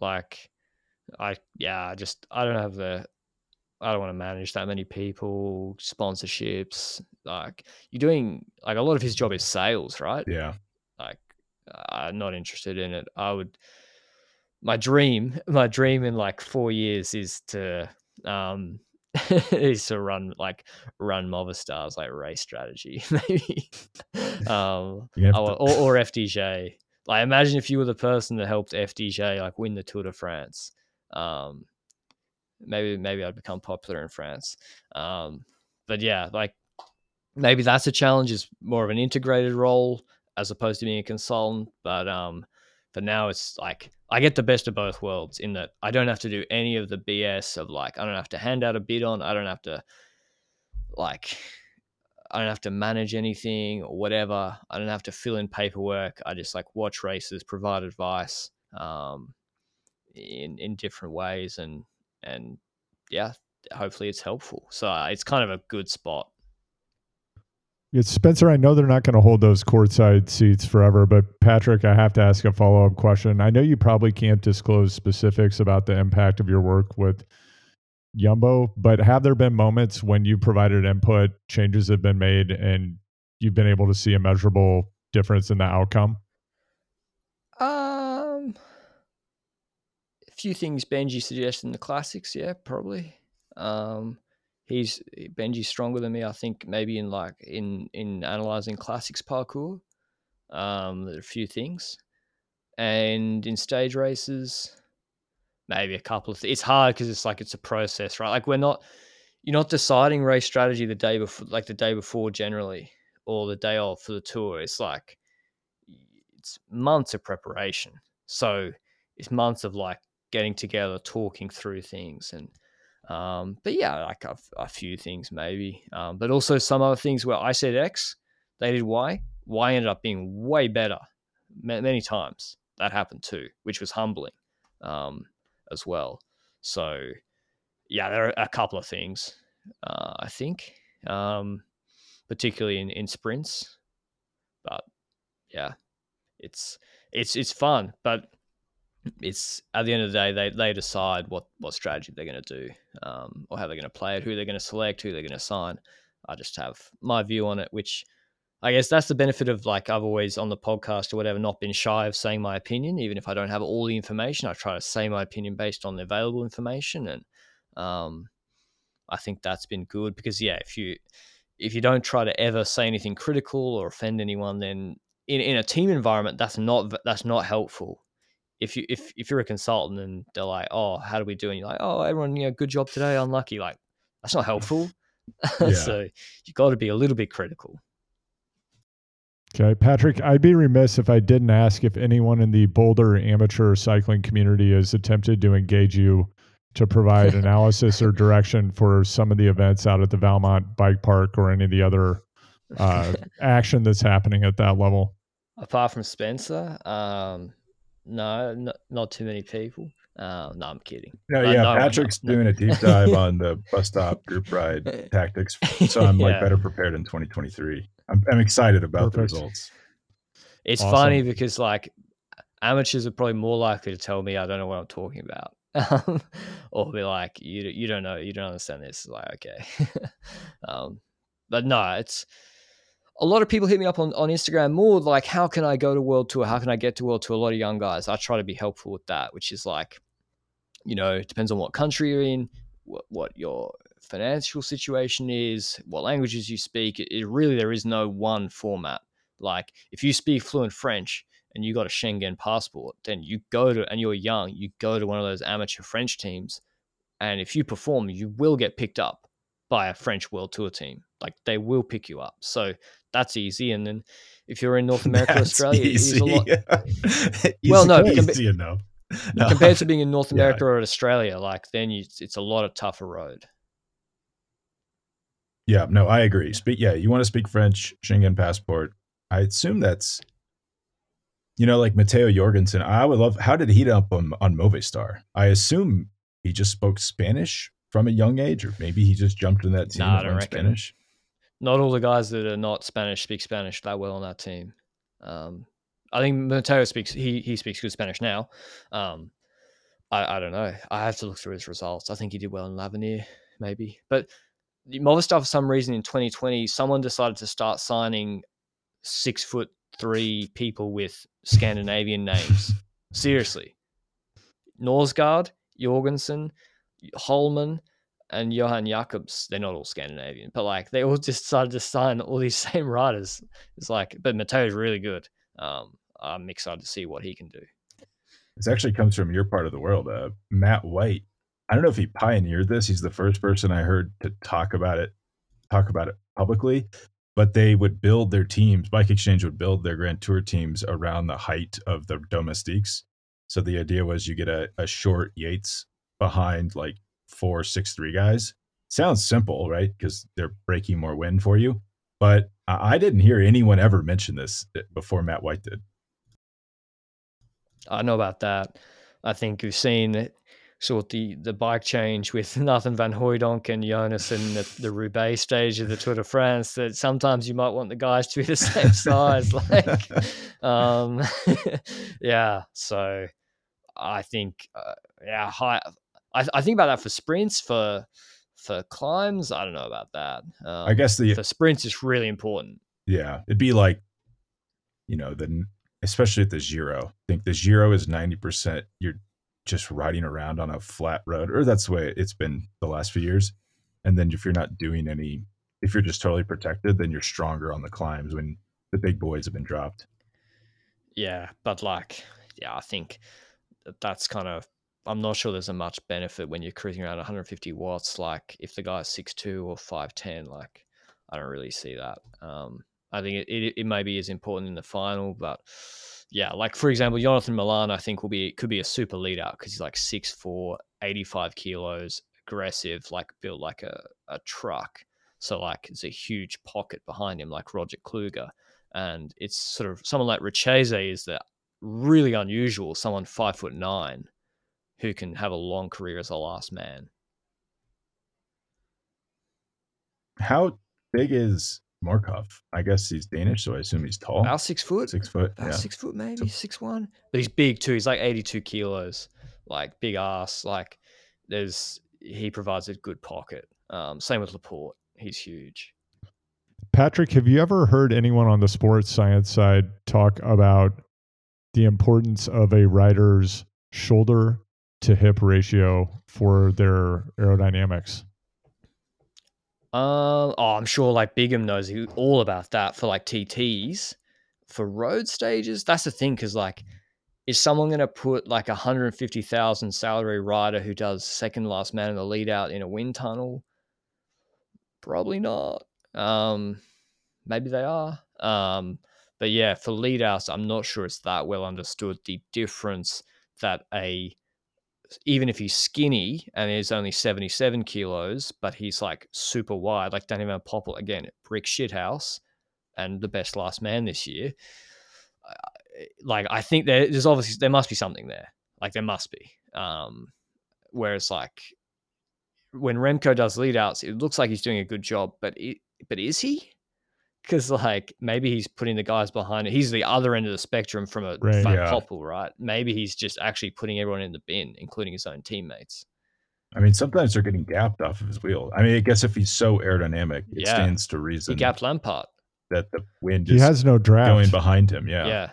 Like, I, yeah, I just, I don't have the I don't want to manage that many people, sponsorships. Like you're doing like a lot of his job is sales, right? Yeah. Like I'm not interested in it. I would my dream, [laughs] my dream in like four years is to um [laughs] is to run like run Movistar's like race strategy, [laughs] maybe. um or, or FDJ. Like imagine if you were the person that helped FDJ like win the Tour de France. Um maybe maybe I'd become popular in France. Um, but yeah, like maybe that's a challenge is more of an integrated role as opposed to being a consultant. But um, for now, it's like I get the best of both worlds in that I don't have to do any of the BS of like I don't have to hand out a bidon, I don't have to like I don't have to manage anything or whatever. I don't have to fill in paperwork. I just like watch races, provide advice um, in in different ways, and and yeah, hopefully it's helpful. So uh, it's kind of a good spot. It's Spencer. I know they're not going to hold those courtside seats forever, but Patrick, I have to ask a follow up question. I know you probably can't disclose specifics about the impact of your work with Jumbo, but have there been moments when you provided input, changes have been made, and you've been able to see a measurable difference in the outcome? Few things Benji suggested in the classics, yeah, probably. Um, he's Benji's stronger than me, I think. Maybe in like in in analyzing classics parcours. um, there are a few things, and in stage races, maybe a couple of. Th- it's hard because it's like it's a process, right? Like we're not, you're not deciding race strategy the day before, like the day before generally, or the day off for the tour. It's like it's months of preparation. So it's months of like getting together, talking through things, and um, but yeah, like a, a few things maybe, um, but also some other things where I said X, they did Y. Y ended up being way better many times. That happened too, which was humbling um, as well. So yeah, there are a couple of things. Uh, I think, um, particularly in in sprints, but yeah, it's it's it's fun, but it's at the end of the day they they decide what what strategy they're going to do um, or how they're going to play it, who they're going to select, who they're going to sign. I just have my view on it, which I guess that's the benefit of like I've always on the podcast or whatever not been shy of saying my opinion, even if I don't have all the information. I try to say my opinion based on the available information, and um, I think that's been good because yeah, if you if you don't try to ever say anything critical or offend anyone, then in, in a team environment, that's not that's not helpful. If you if if you're a consultant and they're like, oh, how do we do? And you're like, oh, everyone, you know, good job today, unlucky. Like that's not [laughs] helpful. [laughs] Yeah. so you got to be a little bit critical. Okay, Patrick, I'd be remiss if I didn't ask if anyone in the Boulder amateur cycling community has attempted to engage you to provide [laughs] analysis or direction for some of the events out at the Valmont Bike Park or any of the other uh, action that's happening at that level. Apart from Spencer, um, no, not, not too many people. Uh, no, I'm kidding. No, yeah, no, Patrick's no, no. doing a deep dive [laughs] on the bus stop group ride [laughs] tactics, so I'm like Yeah. better prepared in 2023. I'm, I'm excited about Perfect. the results. It's Awesome. funny because like amateurs are probably more likely to tell me I don't know what I'm talking about, um, [laughs] or be like, "You you don't know, you don't understand this." Like, okay, um, but no, it's a lot of people hit me up on, on Instagram more like, "How can I go to World Tour? How can I get to World Tour?" A lot of young guys. I try to be helpful with that, which is like, you know, it depends on what country you're in, what, what your financial situation is, what languages you speak. It, it really there is no one format. Like if you speak fluent French and you got a Schengen passport, then you go to and you're young, you go to one of those amateur French teams, and if you perform, you will get picked up by a French World Tour team. Like they will pick you up. So that's easy. And then if you're in [laughs] North America, or That's Australia, a lot [laughs] easy. Well, no, easy, you know. No. compared to being in North Yeah. America or Australia. Like then you, it's a lot of tougher road. Yeah, no, I agree. Speak, yeah, you want to speak French, Schengen passport. I assume that's, you know, like Matteo Jorgensen. I would love. How did he up on, on Movistar? I assume he just spoke Spanish from a young age, or maybe he just jumped in that team Nah, and learned. Spanish. Not all the guys that are not Spanish speak Spanish that well on that team. Um, I think Matteo speaks he he speaks good Spanish now. Um, I, I don't know. I have to look through his results. I think he did well in l'Avenir, maybe. But the Movistar, for some reason, in 2020, someone decided to start signing six foot three people with Scandinavian [laughs] names. Seriously, Norsgaard, Jorgensen, Hollmann, and Johan Jacobs. They're not all Scandinavian, but like they all [laughs] just decided to sign all these [laughs] same riders. It's like, but Matteo's really good. Um, I'm excited to see what he can do. This actually comes from your part of the world. Uh, Matt White. I don't know if he pioneered this. He's the first person I heard to talk about it, talk about it publicly. But they would build their teams. Bike Exchange would build their Grand Tour teams around the height of the domestiques. So the idea was you get a, a short Yates behind like four, six, three guys. Sounds simple, right? Because they're breaking more wind for you. But I didn't hear anyone ever mention this uh, before Matt White did. I know about that. I think we've seen sort of the the bike change with [laughs] Nathan Van Hooydonck and Jonas in the, the Roubaix stage of the Tour de France. That sometimes you might want the guys to be the same [laughs] size. Like, um, [laughs] yeah. So I think, uh, yeah, high. I, I think about that for sprints for for climbs. I don't know about that. Um, I guess the for sprints is really important. Yeah, it'd be like, you know, the especially at the Giro. I think the Giro is ninety percent. You're just riding around on a flat road, or that's the way it's been the last few years. And then if you're not doing any, if you're just totally protected, then you're stronger on the climbs when the big boys have been dropped. Yeah, but like, yeah, I think that's kind of. I'm not sure there's a much benefit when you're cruising around 150 watts. Like, if the guy's 6'2 or 5'10, like, I don't really see that. Um, I think it, it, it maybe is important in the final, but yeah, like for example, Jonathan Milan, I think will be could be a super lead out because he's like 6'4, 85 kilos, aggressive, like built like a, a truck. So like it's a huge pocket behind him, like Roger Kluge. And it's sort of someone like Richeze is that really unusual, someone five foot nine who can have a long career as a last man. how big is Mørkøv? I guess he's Danish, so I assume he's tall. About six foot. Six foot. about Yeah. six foot maybe six one but he's big too he's like 82 kilos like big ass like there's he provides a good pocket um same with laporte he's huge Patrick, have you ever heard anyone on the sports science side talk about the importance of a rider's shoulder to hip ratio for their aerodynamics? um oh i'm sure like bigham knows all about that for like tts for road stages that's the thing because like is someone going to put like a 150000 salary rider who does second last man in the lead out in a wind tunnel? Probably not. Um maybe they are. Um but yeah for lead outs i'm not sure it's that well understood the difference that a even if he's skinny and is only 77 kilos but he's like super wide like Danny Van Poppel again brick shithouse and the best last man this year uh, like i think there, there's obviously there must be something there like there must be um whereas like when remco does lead outs it looks like he's doing a good job but it, but is he because like maybe he's putting the guys behind it. He's the other end of the spectrum from a Right. Van Yeah. Poppel, right? Maybe he's just actually putting everyone in the bin, including his own teammates. I mean, sometimes they're getting gapped off of his wheel. I mean, I guess if he's so aerodynamic, it Yeah. stands to reason. He reason gapped Lampaert. that the wind He is has no draft. going behind him. Yeah. Yeah.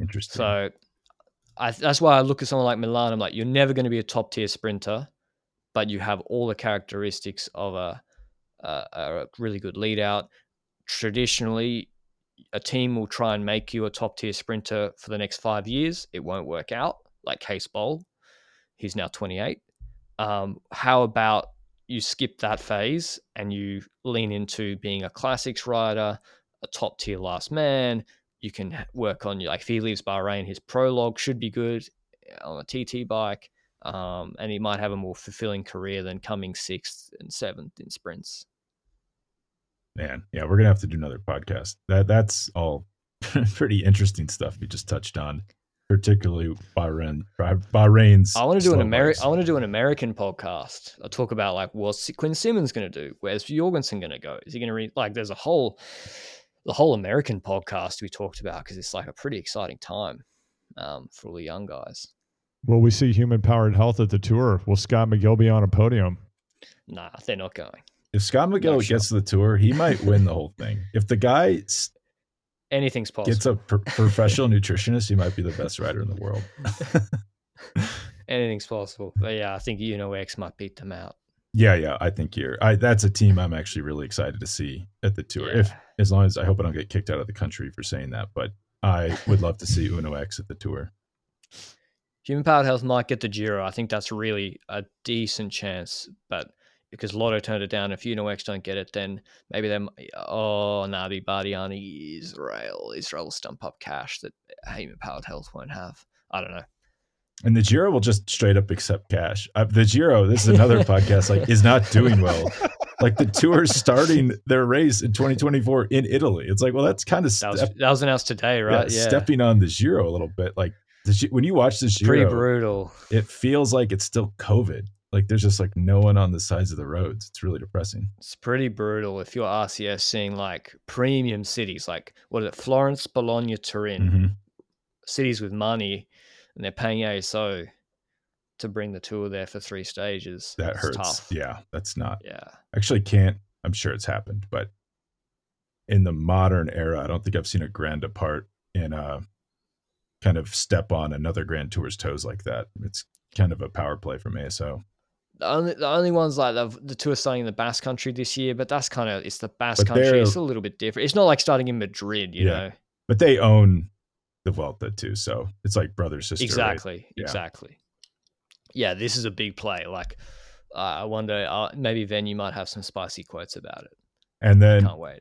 Interesting. So I, that's why I look at someone like Milan. I'm like, you're never going to be a top tier sprinter, but you have all the characteristics of a, a, a really good lead out. Traditionally, a team will try and make you a top tier sprinter for the next five years. It won't work out, like Cees Bol. He's now 28. Um, how about you skip that phase and you lean into being a classics rider, a top tier last man, you can work on like if he leaves Bahrain, his prologue should be good uh, on a TT bike, um, and he might have a more fulfilling career than coming sixth and seventh in sprints. Man, yeah, we're gonna have to do another podcast. That that's all [laughs] pretty interesting stuff you just touched on, particularly Bahrain. Bahrain's. I want to do an American. I want to do an American podcast. I talk about like what's Quinn Simmons going to do? Where's Jorgensen going to go? Is he going to read? Like, there's a whole the whole American podcast we talked about because it's like a pretty exciting time um, for all the young guys. Will we see human powered health at the tour? Will Scott McGill be on a podium? Nah, they're not going. If Scott McGill Not sure. gets to the tour, he might win the whole thing. If the guy Anything's possible. gets a pro- [laughs] professional nutritionist, he might be the best rider in the world. [laughs] Anything's possible. But yeah, I think Uno X might beat them out. Yeah, yeah, I think you're. I that's a team I'm actually really excited to see at the tour. If as long as I hope I don't get kicked out of the country for saying that, but I would love to see Uno X at the tour. Human powered health might get the Giro. I think that's really a decent chance, but because Lotto turned it down, if Uno X don't get it, then maybe them. Oh, Nabi Bardiani, Israel, Israel will stump up cash that human powered health won't have. I don't know. And the Giro will just straight up accept cash. Uh, the Giro, this is [laughs] another podcast, like is not doing well. Like the tour's starting their race in 2024 in Italy. It's like, well, that's kind of That was that was announced today, right? yeah, Yeah, stepping on the Giro a little bit. Like when you watch the pretty brutal. it feels like it's still COVID. Like there's just like no one on the sides of the roads. It's really depressing. It's pretty brutal if you're RCS seeing like premium cities, like what is it, Florence, Bologna, Turin. Mhm. cities with money and they're paying ASO to bring the tour there for three stages. That It's hurts. Tough. Yeah, that's not Yeah. actually can't. I'm sure it's happened, but in the modern era, I don't think I've seen a grand depart in a kind of step on another grand tour's toes like that. It's kind of a power play from ASO. The only the only ones like the, the tour starting in the Basque Country this year, but that's kind of it's the Basque But Country. It's a little bit different. It's not like starting in Madrid, you Yeah. know. But they own the Vuelta too, so it's like brother sister. right? exactly. Yeah. Exactly. Yeah, this is a big play. Like, uh, I wonder uh, maybe you might have some spicy quotes about it. And then Can't wait.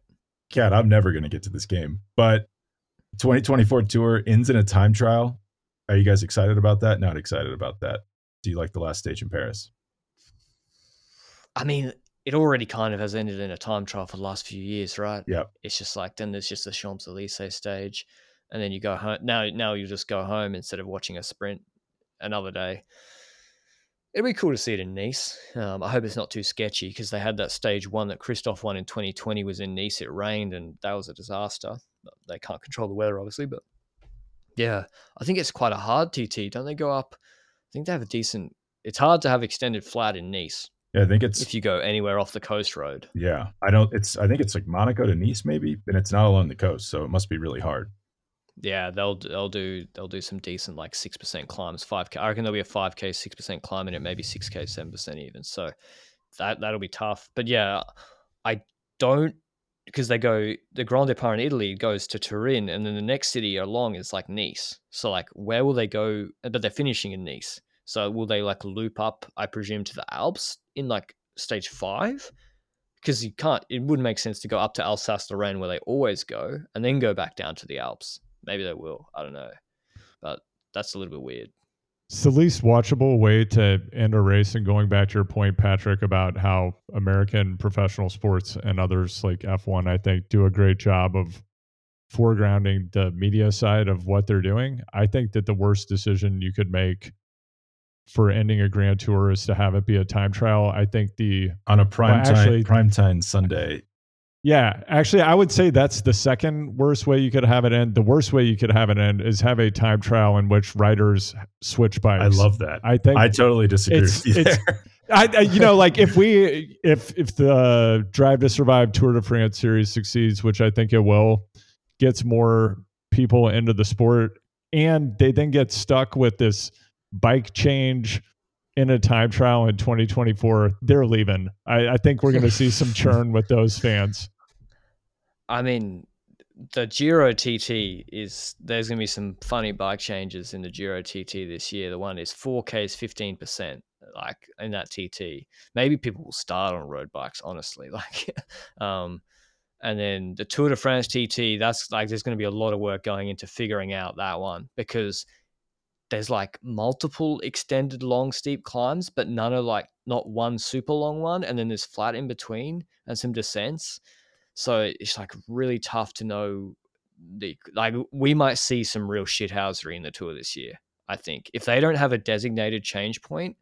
Cat, I'm never going to get to this game, but 2024 tour ends in a time trial. Are you guys excited about that? Not excited about that. Do you like the last stage in Paris? I mean, it already kind of has ended in a time trial for the last few years, right? Yeah. It's just like then there's just the Champs Elysees stage, and then you go home. Now, now you just go home instead of watching a sprint another day. it'd be cool to see it in Nice. Um, I hope it's not too sketchy because they had that stage one that Kristoff won in 2020 was in Nice. It rained and that was a disaster. They can't control the weather, obviously, but yeah, I think it's quite a hard TT. Don't they go up? I think they have a decent. It's hard to have extended flat in Nice. Yeah, I think it's if you go anywhere off the coast road. Yeah, I don't. It's I think it's like Monaco to Nice maybe, and it's not along the coast, so it must be really hard. Yeah, they'll they'll do they'll do some decent like six percent climbs, five k. I reckon there'll be a five k, six percent climb in it, maybe six k, seven percent even. So that that'll be tough. But yeah, I don't because they go the Grand Depart in Italy goes to Turin, and then the next city along is like Nice. So like, where will they go? Uh, but they're finishing in Nice. So will they like loop up? I presume to the Alps in like stage five, because you can't. It wouldn't make sense to go up to Alsace Lorraine where they always go, and then go back down to the Alps. Maybe they will. I don't know, but that's a little bit weird. It's the least watchable way to end a race. And going back to your point, Patrick, about how American professional sports and others like F1, I think, do a great job of foregrounding the media side of what they're doing. I think that the worst decision you could make for ending a grand tour is to have it be a time trial. I think the on a prime well, time prime time Sunday yeah, actually, I would say that's the second worst way you could have it end. The worst way you could have it end is have a time trial in which riders switch bikes. I love that. I think I totally disagree with you there. [laughs] I, I, you know, like if we, if if the Drive to Survive Tour de France series succeeds, which I think it will, gets more people into the sport, and they then get stuck with this bike change in a time trial in 2024, they're leaving. I, I think we're going to see some churn with those fans. I mean, the Giro TT is there's going to be some funny bike changes in the Giro TT this year. The one is 4K is 15%, like in that TT. Maybe people will start on road bikes, honestly. [laughs] Like, um, and then the Tour de France TT, that's like there's going to be a lot of work going into figuring out that one because there's like multiple extended long steep climbs, but none are like not one super long one, and then there's flat in between and some descents. So it's like really tough to know the like we might see some real shithousery in the tour this year. I think if they don't have a designated change point,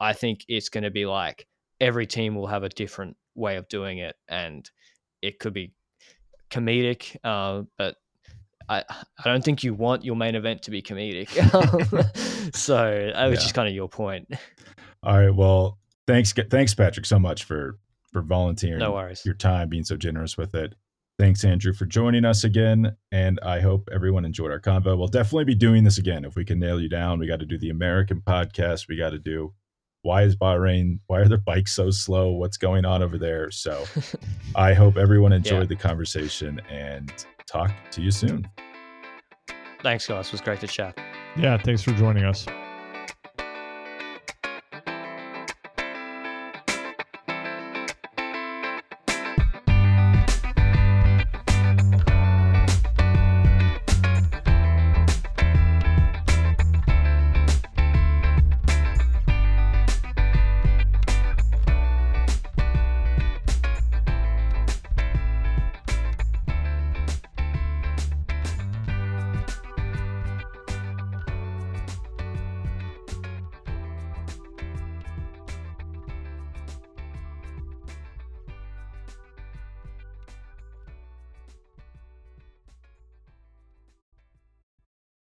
I think it's going to be like every team will have a different way of doing it, and it could be comedic, uh, but I I don't think you want your main event to be comedic. [laughs] so that was yeah. just kind of your point. All right. Well, thanks, thanks, Patrick, so much for for volunteering. No worries. Your time, being so generous with it. Thanks, Andrew, for joining us again. And I hope everyone enjoyed our convo. We'll definitely be doing this again. If we can nail you down, we got to do the American podcast. We got to do why is Bahrain, why are their bikes so slow? What's going on over there? So [laughs] I hope everyone enjoyed yeah. the conversation and talk to you soon. Thanks, guys. It was great to chat. Yeah, thanks for joining us.